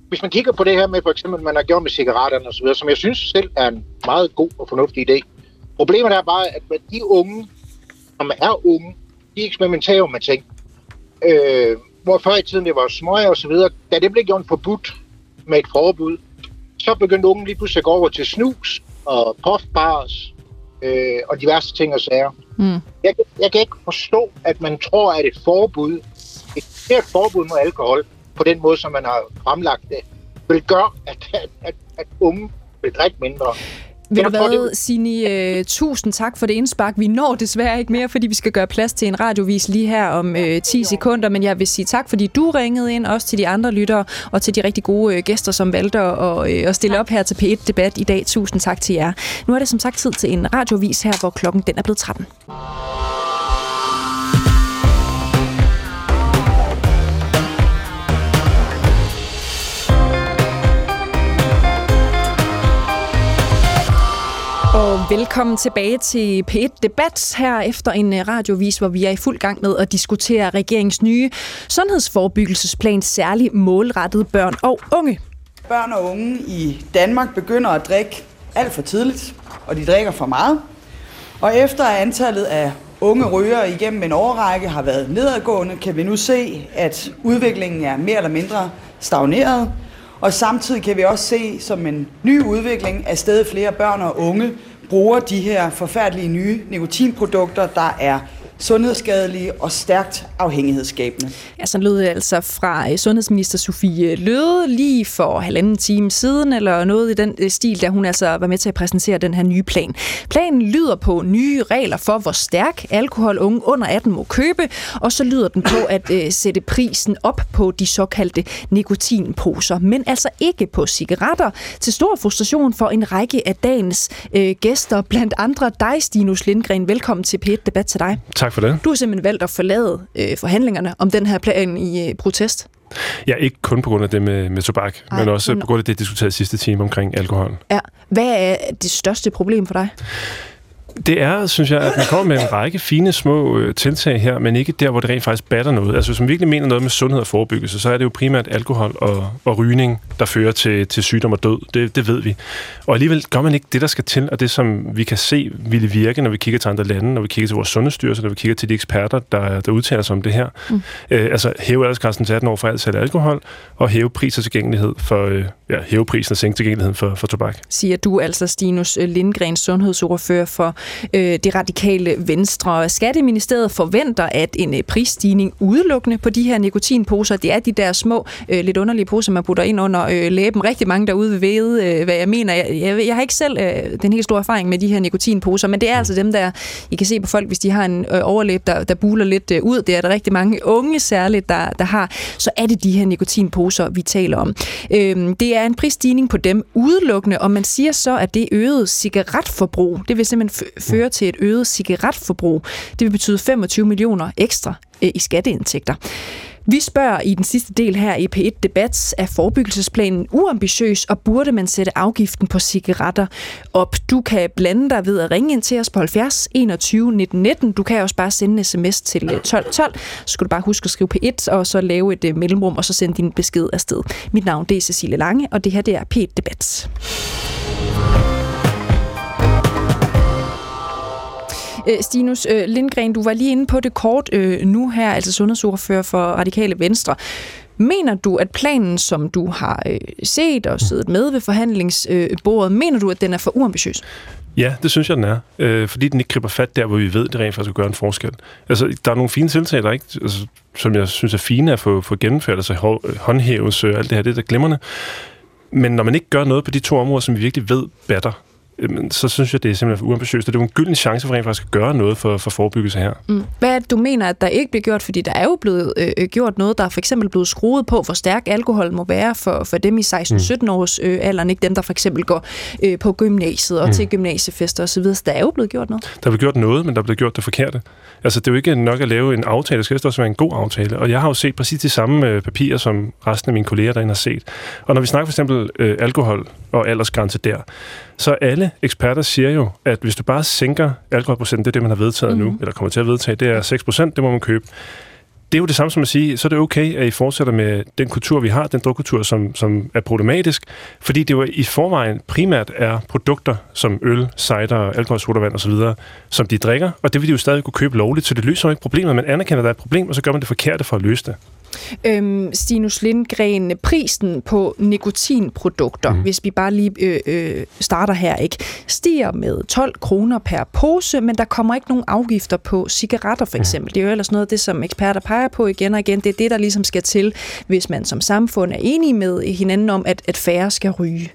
hvis man kigger på det her med, for eksempel, man har gjort med cigaretterne osv., som jeg synes selv er en meget god og fornuftig idé. Problemet er bare, at de unge, som er unge, de eksperimenterer med ting. Øh, hvor før i tiden det var smøger og så videre, da det blev gjort forbudt med et forbud, så begyndte unge lige pludselig at gå over til snus og puffbars øh, og diverse ting og sager. Mm. Jeg, jeg kan ikke forstå, at man tror, at et forbud, et, et forbud mod alkohol, på den måde, som man har fremlagt det, vil gøre, at, at, at, at unge vil drikke mindre. Vil du hvad, Signe, uh, tusind tak for det indspark. Vi når desværre ikke mere, fordi vi skal gøre plads til en radiovis lige her om øh, 10 sekunder, men jeg vil sige tak, fordi du ringede ind, også til de andre lyttere, og til de rigtig gode uh, gæster, som valgte at, uh, at stille op her til P1-debat i dag. Tusind tak til jer. Nu er det som sagt tid til en radiovis her, hvor klokken den er blevet 13. velkommen tilbage til P1 Debat her efter en øh, radiovis, hvor vi er i fuld gang med at diskutere regeringens nye sundhedsforebyggelsesplan, særligt målrettet børn og unge. Børn og unge i Danmark begynder at drikke alt for tidligt, og de drikker for meget. Og efter at antallet af unge rygere igennem en årrække har været nedadgående, kan vi nu se, at udviklingen er mere eller mindre stagneret. Og samtidig kan vi også se som en ny udvikling, at stadig flere børn og unge bruger de her forfærdelige nye nikotinprodukter, der er sundhedsskadelige og stærkt afhængighedsskabende. Ja, så lød det altså fra øh, sundhedsminister Sofie Løde lige for halvanden time siden, eller noget i den øh, stil, da hun altså var med til at præsentere den her nye plan. Planen lyder på nye regler for, hvor stærk alkohol unge under 18 må købe, og så lyder den på at uh, sætte prisen op på de såkaldte nikotinposer, men altså ikke på cigaretter, til stor frustration for en række af dagens uh, gæster, blandt andre dig, Stinus Lindgren. Velkommen til P1 Debat til dig. Tak for det. Du har simpelthen valgt at forlade øh, forhandlingerne om den her plan i øh, protest. Ja, ikke kun på grund af det med, med tobak, Ej, men også på grund af det, diskuterede sidste time omkring alkohol. Ja. Hvad er det største problem for dig? Det er, synes jeg, at man kommer med en række fine små øh, tiltag her, men ikke der, hvor det rent faktisk batter noget. Altså, hvis man virkelig mener noget med sundhed og forebyggelse, så er det jo primært alkohol og, og rygning, der fører til, til sygdom og død. Det, det ved vi. Og alligevel gør man ikke det, der skal til, og det, som vi kan se ville virke, når vi kigger til andre lande, når vi kigger til vores sundhedsstyrelse, når vi kigger til de eksperter, der, der udtaler sig om det her. Mm. Øh, altså, hæve aldersgrænsen til 18 år for alt salg alkohol, og hæve pris og tilgængelighed for, øh, ja, hæve prisen og sænke tilgængeligheden for, for tobak. Siger du altså, Stinus Lindgren, sundhedsordfører for øh, det radikale Venstre. Skatteministeriet forventer, at en øh, prisstigning udelukkende på de her nikotinposer, det er de der små, øh, lidt underlige poser, man putter ind under øh, læben. Rigtig mange derude vil vide, øh, hvad jeg mener. Jeg, jeg, jeg har ikke selv øh, den helt store erfaring med de her nikotinposer, men det er altså dem, der I kan se på folk, hvis de har en øh, overlæb, der, der buler lidt øh, ud. Det er der rigtig mange unge særligt, der, der har. Så er det de her nikotinposer, vi taler om. Øh, det er en prisstigning på dem udelukkende, og man siger så, at det øgede cigaretforbrug, det vil simpelthen føre til et øget cigaretforbrug. Det vil betyde 25 millioner ekstra øh, i skatteindtægter. Vi spørger i den sidste del her i P1 Debat, er forebyggelsesplanen uambitiøs, og burde man sætte afgiften på cigaretter op? Du kan blande dig ved at ringe ind til os på 70 21 19 19. Du kan også bare sende en sms til øh, 12 12. Så skal du bare huske at skrive P1, og så lave et øh, mellemrum, og så sende din besked afsted. Mit navn det er Cecilie Lange, og det her det er P1 Debat. Øh, Stinus øh, Lindgren, du var lige inde på det kort øh, nu her, altså sundhedsordfører for Radikale Venstre. Mener du, at planen, som du har set og siddet med ved forhandlingsbordet, mener du, at den er for uambitiøs? Ja, det synes jeg, den er. Øh, fordi den ikke griber fat der, hvor vi ved, det rent faktisk gøre en forskel. Altså, der er nogle fine tiltag, der ikke, altså, som jeg synes er fine at få, få gennemført, altså håndhævelse og alt det her, det er der glimrende. Men når man ikke gør noget på de to områder, som vi virkelig ved batter, så synes jeg, det er simpelthen uambitiøst. Det er en gylden chance for rent faktisk at gøre noget for, for forebyggelse her. Mm. Hvad er det, du mener, at der ikke bliver gjort? Fordi der er jo blevet øh, gjort noget, der er for eksempel blevet skruet på, hvor stærk alkohol må være for, for dem i 16-17 mm. års øh, alderen, ikke dem, der for eksempel går øh, på gymnasiet og mm. til gymnasiefester osv. Så der er jo blevet gjort noget. Der er blevet gjort noget, men der er blevet gjort det forkerte. Altså, det er jo ikke nok at lave en aftale, det skal også være en god aftale. Og jeg har jo set præcis de samme øh, papirer, som resten af mine kolleger derinde har set. Og når vi snakker for eksempel øh, alkohol og aldersgrænse der, så alle eksperter siger jo, at hvis du bare sænker alkoholprocenten, det er det, man har vedtaget mm-hmm. nu, eller kommer til at vedtage, det er 6% det må man købe. det er jo det samme som at sige, så er det okay, at I fortsætter med den kultur, vi har, den drukkultur, som, som er problematisk, fordi det jo i forvejen primært er produkter som øl, cider, alkoholsodavand osv., som de drikker, og det vil de jo stadig kunne købe lovligt, så det løser jo ikke problemet. Man anerkender, at der er et problem, og så gør man det forkerte for at løse det. Øhm, Stinus Lindgren, prisen på nikotinprodukter, mm. hvis vi bare lige øh, øh, starter her, ikke, stiger med 12 kroner per pose, men der kommer ikke nogen afgifter på cigaretter for eksempel. Mm. Det er jo ellers noget af det, som eksperter peger på igen og igen. Det er det, der ligesom skal til, hvis man som samfund er enige med hinanden om, at, at færre skal ryge.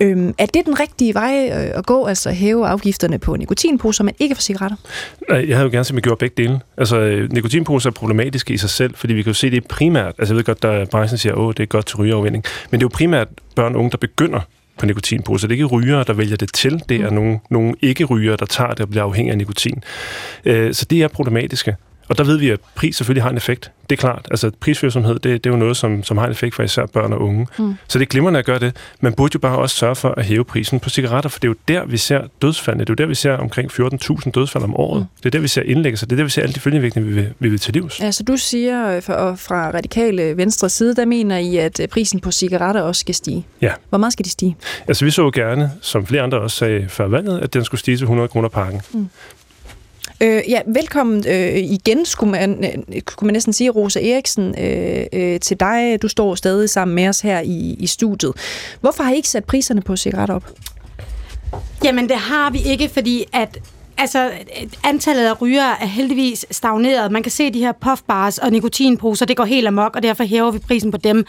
Øhm, er det den rigtige vej øh, at gå, altså hæve afgifterne på nikotinposer, men ikke for cigaretter? Jeg havde jo gerne set, at man gjorde begge dele. Altså, øh, nikotinposer er problematiske i sig selv, fordi vi kan jo se, det primært, altså jeg ved godt, at branchen siger, at det er godt til rygeafvinding, men det er jo primært børn og unge, der begynder på nikotinposer. Det er ikke rygere, der vælger det til. Det er mm. nogle, nogle ikke-rygere, der tager det og bliver afhængige af nikotin. Øh, så det er problematiske. Og der ved vi, at pris selvfølgelig har en effekt. Det er klart. Altså prisfølsomhed, det, det er jo noget, som, som har en effekt for især børn og unge. Mm. Så det er glimrende at gøre det. Man burde jo bare også sørge for at hæve prisen på cigaretter, for det er jo der, vi ser dødsfaldene. Det er jo der, vi ser omkring 14.000 dødsfald om året. Mm. Det er der, vi ser indlæggelser. Det er der, vi ser alle de følgevirkninger, vi vil, vi vil til livs. Altså du siger øh, fra, fra radikale venstre side, der mener I, at øh, prisen på cigaretter også skal stige. Ja. Hvor meget skal de stige? Altså vi så gerne, som flere andre også sagde før valget, at den skulle stige til 100 kroner pakken. Mm. Øh, ja, velkommen øh, igen, skulle man, øh, kunne man næsten sige, Rosa Eriksen, øh, øh, til dig. Du står stadig sammen med os her i, i studiet. Hvorfor har I ikke sat priserne på cigaretter op? Jamen, det har vi ikke, fordi at Altså, antallet af rygere er heldigvis stagneret. Man kan se de her puffbars og nikotinposer, det går helt amok, og derfor hæver vi prisen på dem.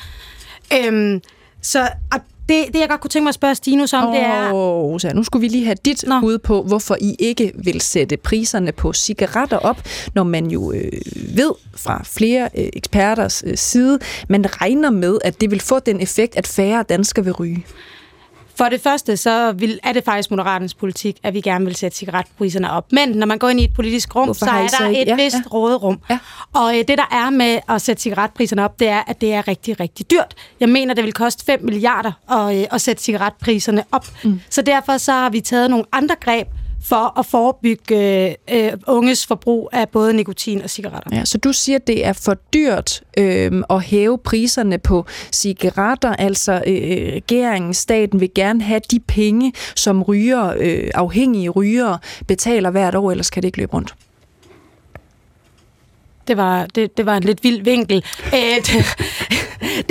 Øhm, så og det, det, jeg godt kunne tænke mig at spørge Stinus om, oh, det er... Rosa, nu skulle vi lige have dit Nå. bud på, hvorfor I ikke vil sætte priserne på cigaretter op, når man jo øh, ved fra flere øh, eksperters øh, side, man regner med, at det vil få den effekt, at færre danskere vil ryge. For det første, så vil, er det faktisk Moderaternes politik, at vi gerne vil sætte cigaretpriserne op. Men når man går ind i et politisk rum, Hvorfor så er der et ja, vist ja. råderum. Ja. Og øh, det, der er med at sætte cigaretpriserne op, det er, at det er rigtig, rigtig dyrt. Jeg mener, det vil koste 5 milliarder at, øh, at sætte cigaretpriserne op. Mm. Så derfor så har vi taget nogle andre greb, for at forebygge øh, unges forbrug af både nikotin og cigaretter. Ja, så du siger, at det er for dyrt øh, at hæve priserne på cigaretter, altså øh, regeringen, staten vil gerne have de penge, som ryger, øh, afhængige rygere betaler hvert år, ellers kan det ikke løbe rundt. Det var, det, det var en lidt vild vinkel. Øh, det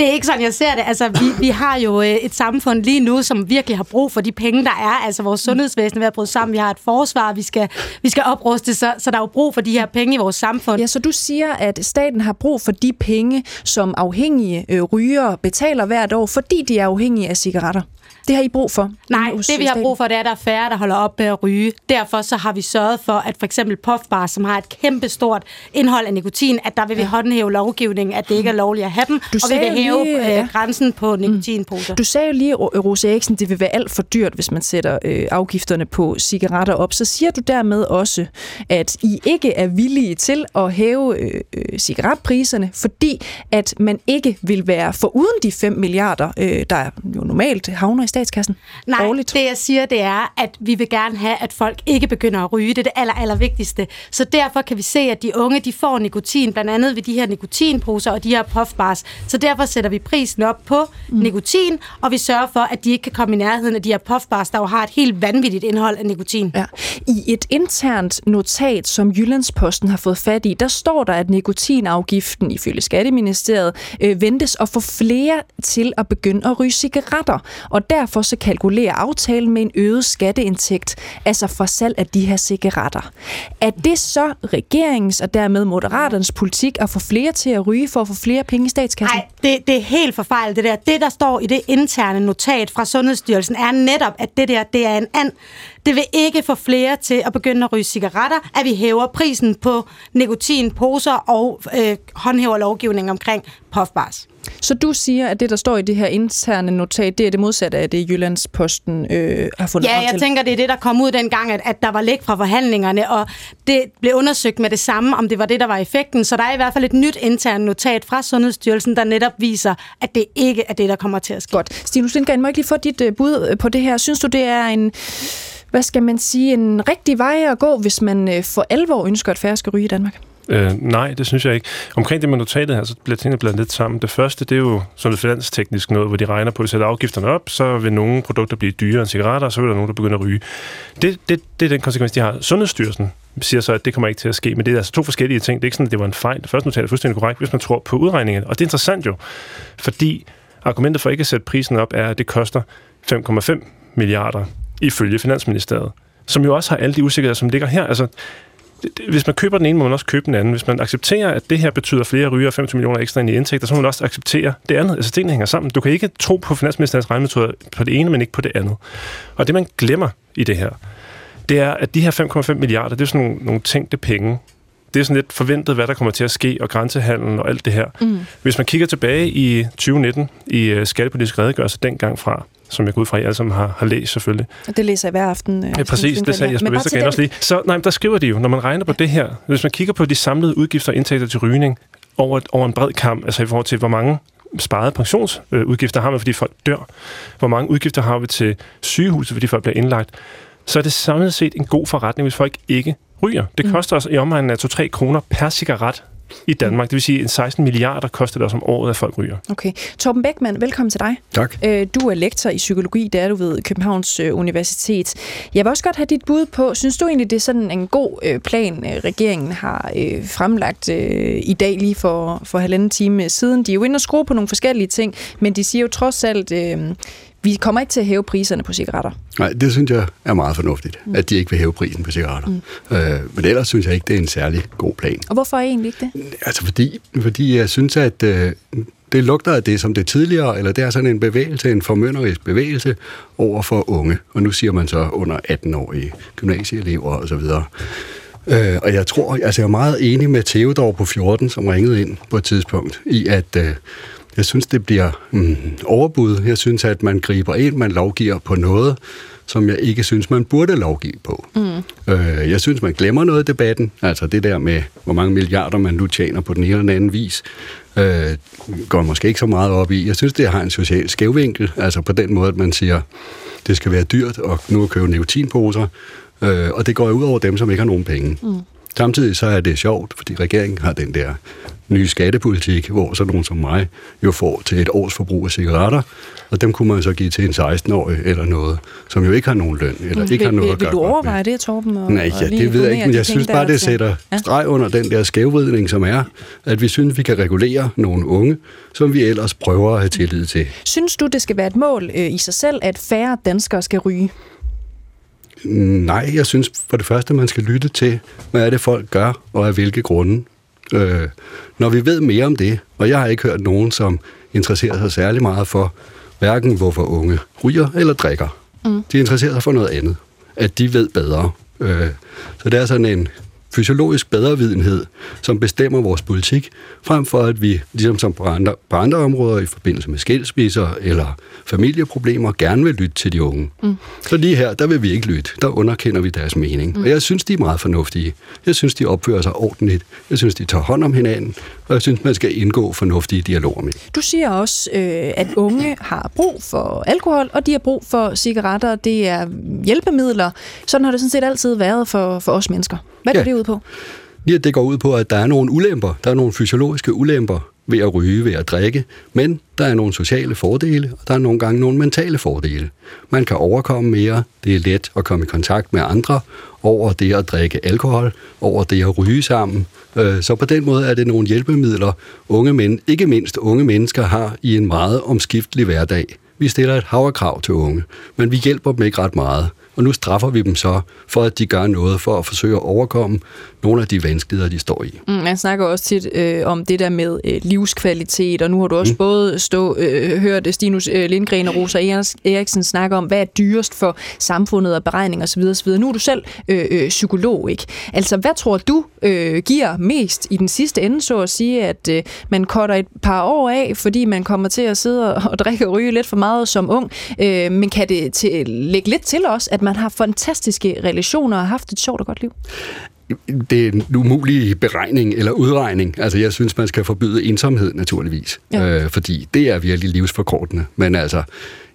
er ikke sådan, jeg ser det. Altså, vi, vi har jo øh, et samfund lige nu, som virkelig har brug for de penge, der er. Altså, vores sundhedsvæsen er ved at bryde sammen. Vi har et forsvar, vi skal, vi skal opruste, så, så der er jo brug for de her penge i vores samfund. Ja, så du siger, at staten har brug for de penge, som afhængige øh, ryger betaler hvert år, fordi de er afhængige af cigaretter. Det har I brug for? Nej, det vi har brug for, det er, at der er færre, der holder op med at ryge. Derfor så har vi sørget for, at for eksempel puffbars, som har et kæmpe stort indhold af nikotin, at der vil vi ja. håndhæve lovgivningen, at det ikke er lovligt at have dem, du og vi vil hæve lige, øh, ja. grænsen på nikotinposer. Du sagde jo lige, Rose Eriksen, det vil være alt for dyrt, hvis man sætter øh, afgifterne på cigaretter op. Så siger du dermed også, at I ikke er villige til at hæve øh, øh, cigaretpriserne, fordi at man ikke vil være for uden de 5 milliarder, øh, der jo normalt havner i statskassen Nej, årligt? det jeg siger, det er, at vi vil gerne have, at folk ikke begynder at ryge. Det er det aller, aller vigtigste. Så derfor kan vi se, at de unge, de får nikotin, blandt andet ved de her nikotinposer og de her puffbars. Så derfor sætter vi prisen op på mm. nikotin, og vi sørger for, at de ikke kan komme i nærheden af de her puffbars, der jo har et helt vanvittigt indhold af nikotin. Ja. I et internt notat, som Jyllandsposten har fået fat i, der står der, at nikotinafgiften ifølge Skatteministeriet øh, ventes at få flere til at begynde at ryge cigaretter. Og der derfor så kalkulerer aftalen med en øget skatteindtægt, altså for salg af de her cigaretter. Er det så regeringens og dermed Moderaternes politik at få flere til at ryge for at få flere penge i statskassen? Nej, det, det er helt forfejlet det der. Det, der står i det interne notat fra Sundhedsstyrelsen, er netop, at det der det er en and. Det vil ikke få flere til at begynde at ryge cigaretter, at vi hæver prisen på nikotinposer og øh, håndhæver lovgivning omkring puffbars. Så du siger, at det, der står i det her interne notat, det er det modsatte af det, Jyllandsposten øh, har fundet Ja, jeg til. tænker, det er det, der kom ud dengang, at, at der var læk fra forhandlingerne, og det blev undersøgt med det samme, om det var det, der var effekten. Så der er i hvert fald et nyt internt notat fra Sundhedsstyrelsen, der netop viser, at det ikke er det, der kommer til at ske. Godt. Stinus Lindgren, må jeg ikke lige få dit øh, bud øh, på det her? Synes du, det er en hvad skal man sige, en rigtig vej at gå, hvis man øh, for alvor ønsker, at færre skal ryge i Danmark? Øh, nej, det synes jeg ikke. Omkring det med notatet her, så bliver tingene blandet lidt sammen. Det første, det er jo sådan noget finansteknisk noget, hvor de regner på, at sætter afgifterne op, så vil nogle produkter blive dyrere end cigaretter, og så vil der nogen, der begynder at ryge. Det, det, det er den konsekvens, de har. Sundhedsstyrelsen siger så, at det kommer ikke til at ske, men det er altså to forskellige ting. Det er ikke sådan, at det var en fejl. Det første notat er fuldstændig korrekt, hvis man tror på udregningen. Og det er interessant jo, fordi argumentet for ikke at sætte prisen op er, at det koster 5,5 milliarder ifølge Finansministeriet, som jo også har alle de usikkerheder, som ligger her. Altså, hvis man køber den ene, må man også købe den anden. Hvis man accepterer, at det her betyder flere ryger og 50 millioner ekstra ind i indtægter, så må man også acceptere det andet. Altså, tingene hænger sammen. Du kan ikke tro på finansministerens regnemetoder på det ene, men ikke på det andet. Og det, man glemmer i det her, det er, at de her 5,5 milliarder, det er sådan nogle, nogle tænkte penge. Det er sådan lidt forventet, hvad der kommer til at ske, og grænsehandlen og alt det her. Mm. Hvis man kigger tilbage i 2019, i uh, skattepolitisk redegørelse dengang fra, som jeg går ud fra, at I alle sammen har, har læst selvfølgelig. Og det læser jeg hver aften. Øh, ja, præcis, det sagde Jesper Vestergaard også lige. Så nej, der skriver de jo, når man regner på det her, hvis man kigger på de samlede udgifter og indtægter til rygning over, over en bred kamp, altså i forhold til, hvor mange sparede pensionsudgifter har man, fordi folk dør, hvor mange udgifter har vi til sygehuset, fordi folk bliver indlagt, så er det samlet set en god forretning, hvis folk ikke ryger. Det mm. koster os i omegnen af 2-3 kroner per cigaret i Danmark. Det vil sige, en 16 milliarder koster det også om året, at folk ryger. Okay. Torben Beckmann, velkommen til dig. Tak. Øh, du er lektor i psykologi, der er du ved Københavns øh, Universitet. Jeg vil også godt have dit bud på, synes du egentlig, det er sådan en god øh, plan, regeringen har fremlagt i dag lige for, for halvanden time siden? De er jo inde og skrue på nogle forskellige ting, men de siger jo trods alt, vi kommer ikke til at hæve priserne på cigaretter. Nej, det synes jeg er meget fornuftigt, mm. at de ikke vil hæve prisen på cigaretter. Mm. Øh, men ellers synes jeg ikke, det er en særlig god plan. Og hvorfor er egentlig ikke det? Altså fordi, fordi jeg synes, at øh, det lugter af det, som det tidligere, eller det er sådan en bevægelse, en formynderisk bevægelse over for unge. Og nu siger man så under 18-årige gymnasieelever og så videre. Øh, og jeg tror, altså jeg er meget enig med Theodor på 14, som ringede ind på et tidspunkt, i at øh, jeg synes, det bliver mm, overbud. Jeg synes, at man griber ind, man lovgiver på noget, som jeg ikke synes, man burde lovgive på. Mm. Øh, jeg synes, man glemmer noget i debatten. Altså det der med, hvor mange milliarder man nu tjener på den ene eller den anden vis, øh, går måske ikke så meget op i. Jeg synes, det har en social skævvinkel. Altså på den måde, at man siger, det skal være dyrt og nu at købe nikotinposer. Øh, og det går ud over dem, som ikke har nogen penge. Mm. Samtidig så er det sjovt, fordi regeringen har den der nye skattepolitik, hvor så nogen som mig jo får til et års forbrug af cigaretter, og dem kunne man så give til en 16-årig eller noget, som jo ikke har nogen løn, eller mm, ikke vil, har noget vil, at gøre Vil du overveje det, Torben? Og, Nej, ja, det ved jeg ikke, men jeg synes bare, det sætter ja. streg under den der skævvridning, som er, at vi synes, vi kan regulere nogle unge, som vi ellers prøver at have tillid til. Synes du, det skal være et mål øh, i sig selv, at færre danskere skal ryge? Nej, jeg synes for det første, man skal lytte til, hvad er det, folk gør, og af hvilke grunde. Øh, når vi ved mere om det, og jeg har ikke hørt nogen, som interesserer sig særlig meget for, hverken hvorfor unge ryger eller drikker. Mm. De interesserer sig for noget andet. At de ved bedre. Øh, så det er sådan en fysiologisk bedrevidenhed, som bestemmer vores politik, frem for at vi, ligesom som på andre, på andre områder i forbindelse med skilsmisser eller familieproblemer, gerne vil lytte til de unge. Mm. Så lige her, der vil vi ikke lytte. Der underkender vi deres mening. Mm. Og jeg synes, de er meget fornuftige. Jeg synes, de opfører sig ordentligt. Jeg synes, de tager hånd om hinanden. Og jeg synes, man skal indgå fornuftige dialoger med. Du siger også, øh, at unge har brug for alkohol, og de har brug for cigaretter. Det er hjælpemidler. Sådan har det sådan set altid været for, for os mennesker. Hvad går ja. det ud på? Ja, det går ud på, at der er nogle ulemper. Der er nogle fysiologiske ulemper ved at ryge, ved at drikke, men der er nogle sociale fordele, og der er nogle gange nogle mentale fordele. Man kan overkomme mere, det er let at komme i kontakt med andre over det at drikke alkohol, over det at ryge sammen. Øh, så på den måde er det nogle hjælpemidler, unge men, ikke mindst unge mennesker har i en meget omskiftelig hverdag. Vi stiller et haverkrav til unge, men vi hjælper dem ikke ret meget og nu straffer vi dem så, for at de gør noget for at forsøge at overkomme nogle af de vanskeligheder, de står i. Mm, man snakker også tit øh, om det der med øh, livskvalitet, og nu har du også mm. både stå, øh, hørt Stinus øh, Lindgren og Rosa Eriksen snakke om, hvad er dyrest for samfundet og beregning osv. osv. Nu er du selv øh, øh, psykolog, ikke? Altså, hvad tror du øh, giver mest i den sidste ende, så at sige, at øh, man korter et par år af, fordi man kommer til at sidde og, og drikke og ryge lidt for meget som ung, øh, men kan det til, lægge lidt til os, at man har fantastiske relationer og har haft et sjovt og godt liv? Det er en umulig beregning eller udregning. Altså, jeg synes, man skal forbyde ensomhed, naturligvis. Ja. Øh, fordi det er virkelig livsforkortende. Men altså,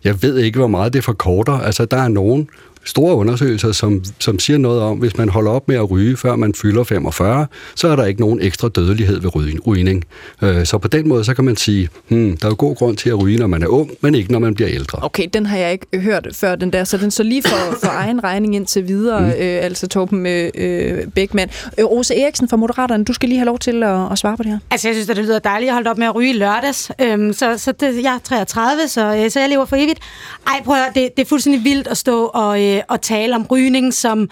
jeg ved ikke, hvor meget det forkorter. Altså, der er nogen, store undersøgelser, som, som siger noget om, hvis man holder op med at ryge, før man fylder 45, så er der ikke nogen ekstra dødelighed ved rygning. Øh, så på den måde, så kan man sige, hmm, der er jo god grund til at ryge, når man er ung, men ikke når man bliver ældre. Okay, den har jeg ikke hørt før, den der, så den så lige for, for egen regning indtil videre, mm. øh, altså Torben øh, øh Bækman. Øh, Rose Eriksen fra Moderaterne, du skal lige have lov til at, at svare på det her. Altså, jeg synes, at det lyder dejligt at holde op med at ryge i lørdags. Øhm, så så det, jeg er 33, så, øh, så jeg lever for evigt. Ej, prøv at, det, det er fuldstændig vildt at stå og, øh, og tale om rygning som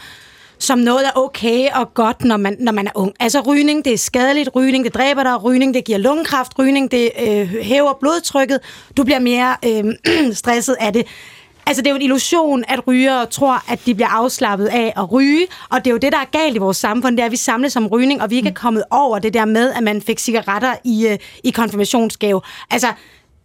som noget er okay og godt, når man, når man er ung. Altså rygning, det er skadeligt, rygning, det dræber dig, rygning, det giver lungekræft, rygning, det øh, hæver blodtrykket, du bliver mere øh, <clears throat> stresset af det. Altså, det er jo en illusion, at rygere tror, at de bliver afslappet af at ryge, og det er jo det, der er galt i vores samfund, det er, at vi samles om rygning, og vi ikke er kommet over det der med, at man fik cigaretter i, øh, i konfirmationsgave. Altså,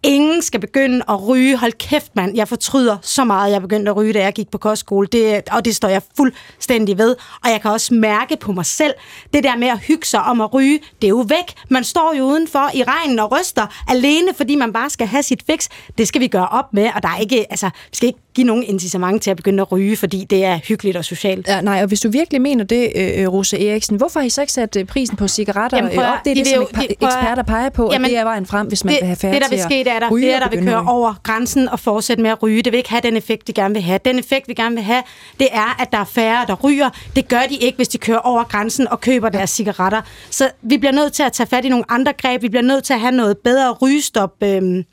Ingen skal begynde at ryge. Hold kæft, mand. Jeg fortryder så meget, jeg begyndte at ryge, da jeg gik på kostskole. Det, og det står jeg fuldstændig ved. Og jeg kan også mærke på mig selv, det der med at hygge sig om at ryge, det er jo væk. Man står jo udenfor i regnen og ryster alene, fordi man bare skal have sit fix. Det skal vi gøre op med, og der er ikke, altså, vi skal ikke give nogen incitament til at begynde at ryge, fordi det er hyggeligt og socialt. Ja, nej, og hvis du virkelig mener det, øh, Rose Eriksen, hvorfor har I så ikke sat øh, prisen på cigaretter Jamen, prøv, op? Det er det, som jo, eksperter peger på, Jamen, og det er vejen frem, hvis man det, vil have færre Det, der vil ske, er, der er flere, der vil køre over grænsen og fortsætte med at ryge. Det vil ikke have den effekt, de gerne vil have. Den effekt, vi gerne vil have, det er, at der er færre, der ryger. Det gør de ikke, hvis de kører over grænsen og køber deres cigaretter. Så vi bliver nødt til at tage fat i nogle andre greb. Vi bliver nødt til at have noget bedre rygestop. Øh,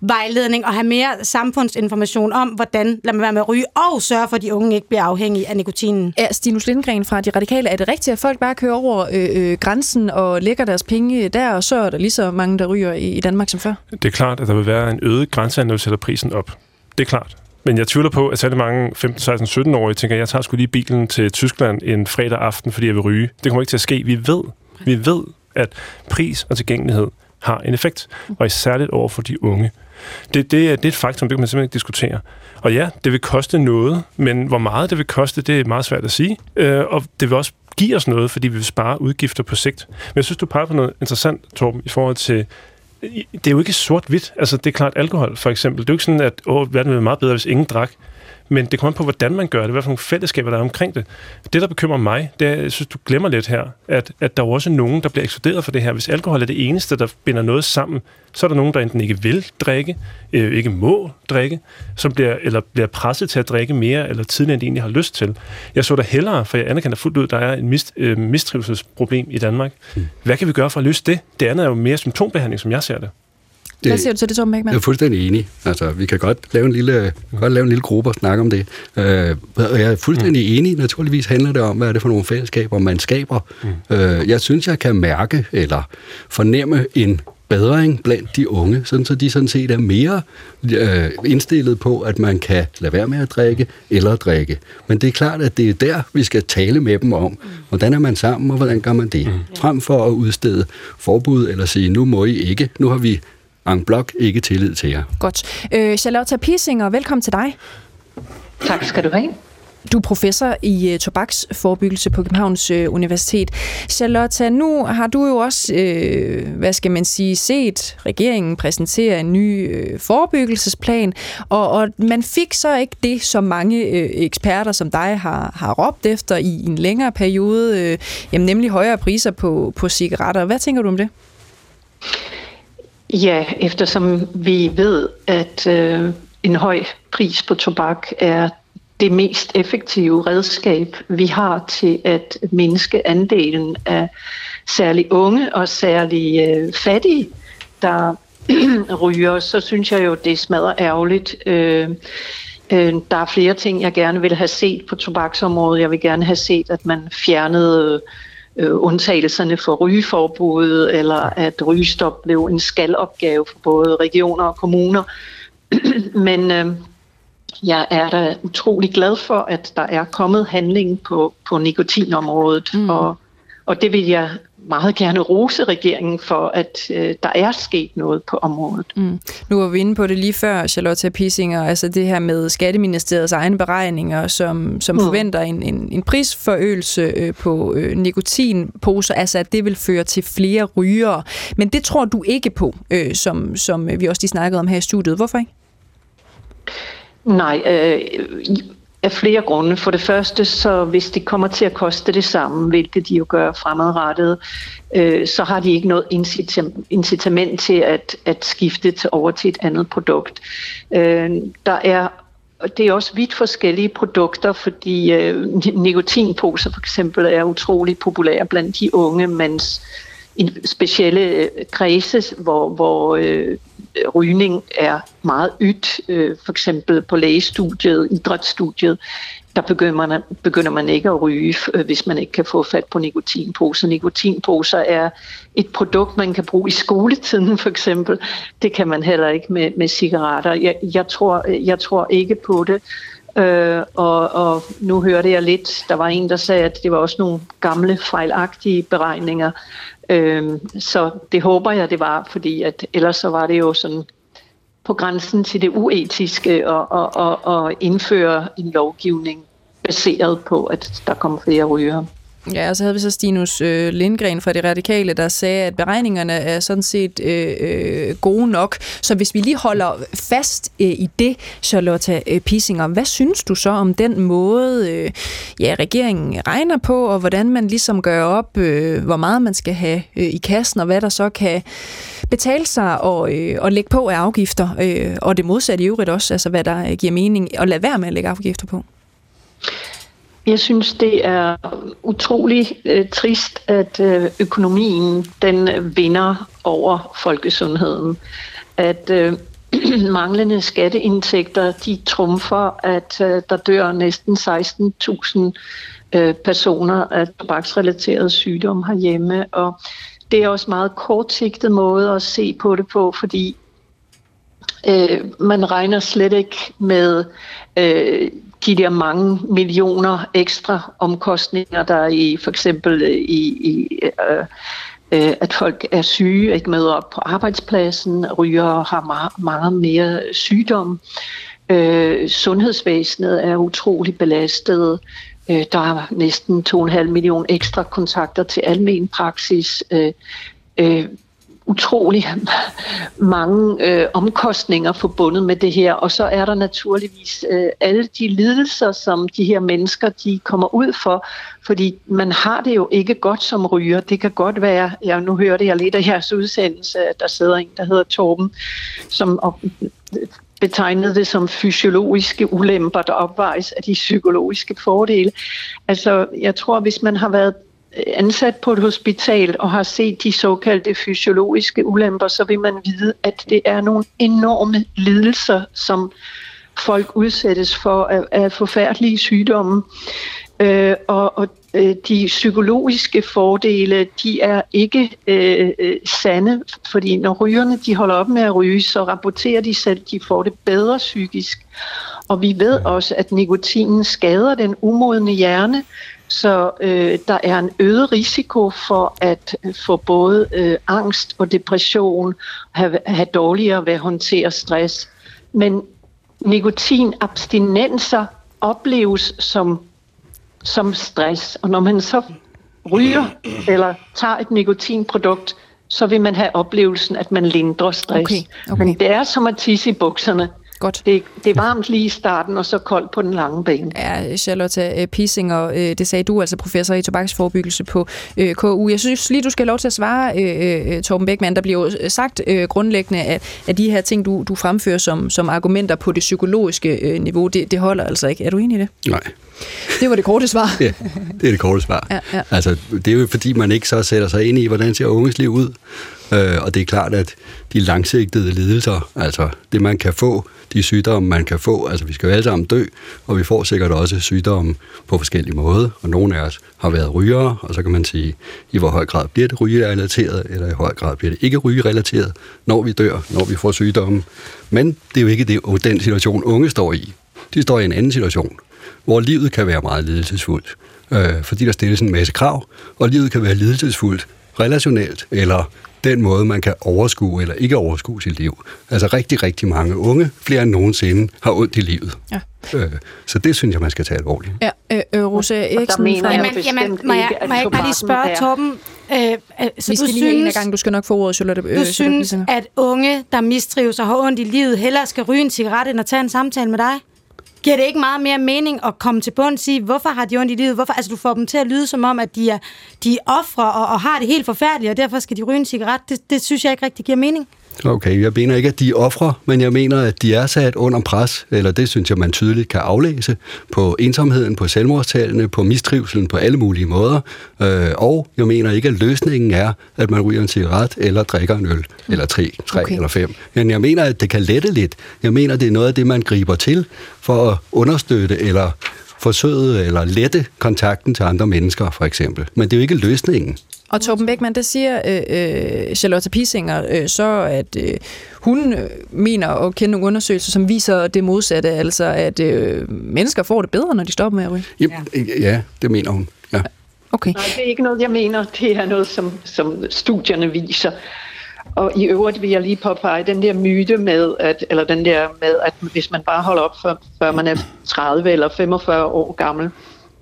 vejledning og have mere samfundsinformation om, hvordan lad man være med at ryge, og sørge for, at de unge ikke bliver afhængige af nikotinen. Ja, Stinus Lindgren fra De Radikale, er det rigtigt, at folk bare kører over øh, øh, grænsen og lægger deres penge der, og så er der lige så mange, der ryger i, i Danmark som før? Det er klart, at der vil være en øget grænsehandel, når vi sætter prisen op. Det er klart. Men jeg tvivler på, at særlig mange 15, 16, 17-årige tænker, at jeg tager skulle lige bilen til Tyskland en fredag aften, fordi jeg vil ryge. Det kommer ikke til at ske. Vi ved, vi ved, at pris og tilgængelighed har en effekt, og særligt over for de unge. Det, det, er, det er et faktum, det kan man simpelthen ikke diskutere. Og ja, det vil koste noget, men hvor meget det vil koste, det er meget svært at sige. Øh, og det vil også give os noget, fordi vi vil spare udgifter på sigt. Men jeg synes, du peger på noget interessant, Torben, i forhold til det er jo ikke sort-hvidt. Altså, det er klart alkohol, for eksempel. Det er jo ikke sådan, at åh, verden ville være meget bedre, hvis ingen drak. Men det kommer på, hvordan man gør det, hvad for nogle fællesskaber, der er omkring det. Det, der bekymrer mig, det er, jeg synes, du glemmer lidt her, at, at der er også nogen, der bliver ekskluderet for det her. Hvis alkohol er det eneste, der binder noget sammen, så er der nogen, der enten ikke vil drikke, øh, ikke må drikke, som bliver, eller bliver presset til at drikke mere, eller tidligere, end de egentlig har lyst til. Jeg så da hellere, for jeg anerkender fuldt ud, der er en mist, øh, mistrivselsproblem i Danmark. Mm. Hvad kan vi gøre for at løse det? Det andet er jo mere symptombehandling, som jeg ser det. Det, Hvad siger du til det, Tom Beckmann? Jeg er fuldstændig enig. Altså, vi kan godt lave en lille, godt lave en lille gruppe og snakke om det. Øh, og jeg er fuldstændig mm. enig. Naturligvis handler det om, hvad er det for nogle fællesskaber, man skaber. Mm. Øh, jeg synes, jeg kan mærke eller fornemme en bedring blandt de unge, sådan så de sådan set er mere øh, indstillet på, at man kan lade være med at drikke eller drikke. Men det er klart, at det er der, vi skal tale med dem om, hvordan er man sammen, og hvordan gør man det. Mm. Frem for at udstede forbud eller sige, nu må I ikke, nu har vi en blok ikke tillid til jer. Godt. Øh, Charlotte Pisinger, velkommen til dig. Tak skal du have. Du er professor i uh, tobaksforebyggelse på Københavns uh, Universitet. Charlotte, nu har du jo også, uh, hvad skal man sige, set regeringen præsentere en ny uh, forebyggelsesplan, og, og man fik så ikke det, som mange uh, eksperter som dig har, har råbt efter i en længere periode, uh, jamen, nemlig højere priser på, på cigaretter. Hvad tænker du om det? Ja, eftersom vi ved, at øh, en høj pris på tobak er det mest effektive redskab, vi har til at mindske andelen af særlig unge og særlig øh, fattige, der <clears throat> ryger, så synes jeg jo, det smadrer ærgerligt. Øh, øh, der er flere ting, jeg gerne vil have set på tobaksområdet. Jeg vil gerne have set, at man fjernede øh, undtagelserne for rygeforbuddet, eller at rygestop blev en skalopgave for både regioner og kommuner. <clears throat> Men øh, jeg er da utrolig glad for, at der er kommet handling på, på nikotinområdet, mm. og, og det vil jeg meget gerne rose regeringen for, at øh, der er sket noget på området. Mm. Nu var vi inde på det lige før, Charlotte Pissinger, altså det her med Skatteministeriets egne beregninger, som, som mm. forventer en, en, en prisforøgelse øh, på øh, nikotinposer, altså at det vil føre til flere rygere. Men det tror du ikke på, øh, som, som vi også lige snakkede om her i studiet. Hvorfor ikke? Nej, øh, af flere grunde. For det første, så hvis det kommer til at koste det samme, hvilket de jo gør fremadrettet, øh, så har de ikke noget incitament til at, at skifte til over til et andet produkt. Øh, der er og det er også vidt forskellige produkter, fordi øh, nikotinposer for eksempel er utrolig populære blandt de unge, mens i specielle øh, kredse, hvor, hvor øh, rygning er meget ydt, øh, for eksempel på lægestudiet, idrætsstudiet, der begynder man, begynder man ikke at ryge, øh, hvis man ikke kan få fat på nikotinposer. Nikotinposer er et produkt, man kan bruge i skoletiden for eksempel. Det kan man heller ikke med, med cigaretter. Jeg, jeg, tror, jeg tror ikke på det. Øh, og, og nu hørte jeg lidt, der var en, der sagde, at det var også nogle gamle, fejlagtige beregninger. Øh, så det håber jeg, det var, fordi at ellers så var det jo sådan på grænsen til det uetiske at, at, at, at indføre en lovgivning baseret på, at der kommer flere rygere. Ja, og så havde vi så Stinus øh, Lindgren fra De Radikale, der sagde, at beregningerne er sådan set øh, øh, gode nok. Så hvis vi lige holder fast øh, i det, Charlotte øh, Pissinger, hvad synes du så om den måde, øh, ja, regeringen regner på, og hvordan man ligesom gør op, øh, hvor meget man skal have øh, i kassen, og hvad der så kan betale sig og, øh, og lægge på af afgifter, øh, og det modsatte i øvrigt også, altså hvad der øh, giver mening at lade være med at lægge afgifter på? Jeg synes, det er utrolig øh, trist, at øh, økonomien den øh, vinder over folkesundheden. At øh, <clears throat> manglende skatteindtægter, de trumfer, at øh, der dør næsten 16.000 øh, personer af tobaksrelateret sygdom herhjemme. Og det er også meget kortsigtet måde at se på det på, fordi øh, man regner slet ikke med øh, de der mange millioner ekstra omkostninger, der er i for eksempel øh, i, i øh, øh, at folk er syge, ikke møder op på arbejdspladsen, ryger har meget, meget mere sygdom. Øh, sundhedsvæsenet er utrolig belastet. Øh, der er næsten 2,5 millioner ekstra kontakter til almen praksis. Øh, øh, utrolig mange øh, omkostninger forbundet med det her. Og så er der naturligvis øh, alle de lidelser, som de her mennesker de kommer ud for. Fordi man har det jo ikke godt som ryger. Det kan godt være, ja, nu hørte jeg lidt af jeres udsendelse, at der sidder en, der hedder Torben, som og, betegnede det som fysiologiske ulemper, der opvejes af de psykologiske fordele. Altså, jeg tror, hvis man har været ansat på et hospital og har set de såkaldte fysiologiske ulemper, så vil man vide, at det er nogle enorme lidelser, som folk udsættes for af, af forfærdelige sygdomme. Øh, og, og øh, de psykologiske fordele, de er ikke øh, øh, sande, fordi når rygerne de holder op med at ryge, så rapporterer de selv, at de får det bedre psykisk. Og vi ved også, at nikotinen skader den umodne hjerne, så øh, der er en øget risiko for at få både øh, angst og depression, have, have dårligere ved at håndtere stress. Men nikotinabstinenser opleves som, som stress, og når man så ryger eller tager et nikotinprodukt, så vil man have oplevelsen, at man lindrer stress. Okay, okay. Men det er som at tisse i bukserne. Godt. Det, det er varmt lige i starten, og så koldt på den lange bane. Ja, Charlotte øh, Pissinger, øh, det sagde du, altså professor i tobaksforebyggelse på øh, KU. Jeg synes lige, du skal have lov til at svare, Torben Bækman. Der bliver jo sagt grundlæggende, at, at de her ting, du, du fremfører som, som argumenter på det psykologiske niveau, det, det holder altså ikke. Er du enig i det? Nej. Det var det korte svar. ja, det er det korte svar. Ja, ja. Altså, det er jo fordi, man ikke så sætter sig ind i, hvordan ser unges liv ud. Øh, og det er klart, at de langsigtede lidelser, altså det man kan få, de sygdomme man kan få, altså vi skal jo alle sammen dø, og vi får sikkert også sygdomme på forskellige måder, og nogle af os har været rygere, og så kan man sige, i hvor høj grad bliver det rygerelateret, eller i høj grad bliver det ikke rygerelateret, når vi dør, når vi får sygdomme. Men det er jo ikke det, den situation, unge står i. De står i en anden situation, hvor livet kan være meget lidelsesfuldt, øh, fordi der stilles en masse krav, og livet kan være lidelsesfuldt relationelt eller den måde, man kan overskue eller ikke overskue sit liv. Altså rigtig, rigtig mange unge, flere end nogensinde, har ondt i livet. Ja. Øh, så det synes jeg, man skal tage alvorligt. Ja, øh, øh, Rosa Eriksen. Mener jeg jamen, jamen, må jeg, må jeg ikke bare lige spørge Torben? Øh, øh, så Vi skal du lige synes, en gang, du skal nok få ordet, Charlotte. Øh, du synes, at unge, der mistrives og har ondt i livet, hellere skal ryge en cigaret, end at tage en samtale med dig? Giver det ikke meget mere mening at komme til bunds i, hvorfor har de ondt i livet? Hvorfor? Altså, du får dem til at lyde som om, at de er, de er ofre og, og har det helt forfærdeligt, og derfor skal de ryge en cigaret. Det, det synes jeg ikke rigtig giver mening. Okay, jeg mener ikke, at de er ofre, men jeg mener, at de er sat under pres, eller det synes jeg, man tydeligt kan aflæse på ensomheden, på selvmordstallene, på mistrivselen på alle mulige måder. Øh, og jeg mener ikke, at løsningen er, at man ryger en cigaret eller drikker en øl, eller tre, tre okay. eller fem. Men jeg mener, at det kan lette lidt. Jeg mener, det er noget af det, man griber til for at understøtte eller forsøge eller lette kontakten til andre mennesker, for eksempel. Men det er jo ikke løsningen. Og Torben Beckmann, der siger øh, øh, Charlotte Pisinger øh, så, at øh, hun øh, mener at kende nogle undersøgelser, som viser det modsatte, altså at øh, mennesker får det bedre, når de stopper med at ryge. Ja, ja det mener hun. Ja. Okay. Nej, det er ikke noget, jeg mener. Det er noget, som, som studierne viser. Og i øvrigt vil jeg lige påpege den der myte med, at, eller den der med, at hvis man bare holder op, før, før man er 30 eller 45 år gammel,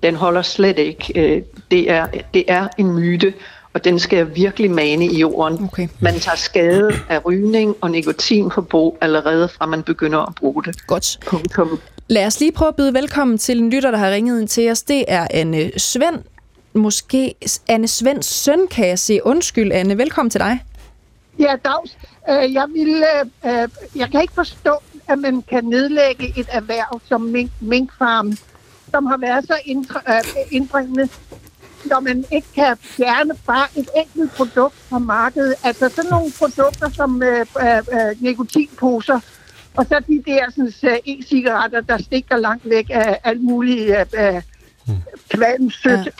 den holder slet ikke. Øh, det er, det er en myte, og den skal jeg virkelig mane i jorden. Okay. Man tager skade af rygning og nikotinforbrug allerede fra man begynder at bruge det. Godt. Punktum. Lad os lige prøve at byde velkommen til en lytter, der har ringet ind til os. Det er Anne Svend. Måske Anne Svends søn, kan jeg sige. Undskyld, Anne. Velkommen til dig. Ja, Dags. Øh, jeg, vil, øh, jeg kan ikke forstå, at man kan nedlægge et erhverv som mink, minkfarm, som har været så øh, indbringende, når man ikke kan fjerne bare et enkelt produkt fra markedet. Altså sådan nogle produkter som øh, øh, øh, nikotinposer, og så de der sådan, øh, e-cigaretter, der stikker langt væk af alt muligt øh, øh, kvalm, sødt, ja.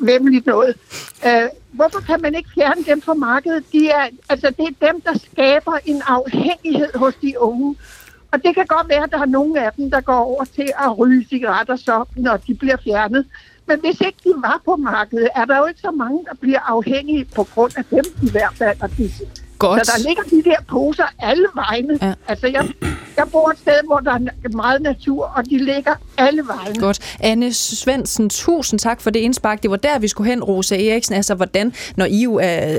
vemmeligt noget. Øh, hvorfor kan man ikke fjerne dem fra markedet? De er, altså, det er dem, der skaber en afhængighed hos de unge. Og det kan godt være, at der er nogle af dem, der går over til at ryge cigaretter så, når de bliver fjernet. Men hvis ikke de var på markedet, er der jo ikke så mange, der bliver afhængige på grund af dem i hvert fald. Og de, Godt. Så der ligger de der poser alle vegne. Ja. Altså, jeg, jeg bor et sted, hvor der er meget natur, og de ligger alle vegne. Godt. Anne Svendsen, tusind tak for det indspark. Det var der, vi skulle hen, Rosa Eriksen. Altså, hvordan, når I jo er,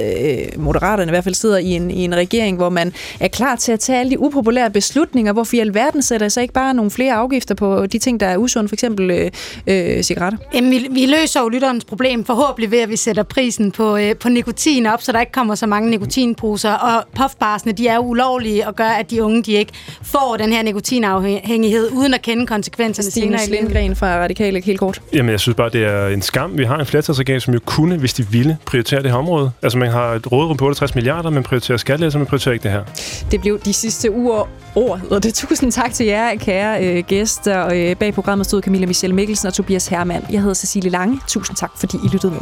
øh, moderaterne i hvert fald sidder i en, i en regering, hvor man er klar til at tage alle de upopulære beslutninger, hvorfor i alverden sætter så ikke bare nogle flere afgifter på de ting, der er usunde, for eksempel øh, øh, cigaretter? Jamen, vi, vi løser jo lytterens problem forhåbentlig ved, at vi sætter prisen på, øh, på nikotin op, så der ikke kommer så mange nikotinposer. Og puffbarsene, de er jo ulovlige og gør, at de unge de ikke får den her nikotinafhængighed, uden at kende konsekvenserne Stine senere i livet. Lindgren fra Radikale, helt kort. Jamen, jeg synes bare, det er en skam. Vi har en flertalsregering, som jo kunne, hvis de ville, prioritere det her område. Altså, man har et rådrum på 68 milliarder, man prioriterer skattelettelser, man prioriterer ikke det her. Det blev de sidste uger ord, hedder det. Tusind tak til jer, kære øh, gæster. Øh, bag programmet stod Camilla Michelle Mikkelsen og Tobias Hermann. Jeg hedder Cecilie Lange. Tusind tak, fordi I lyttede med.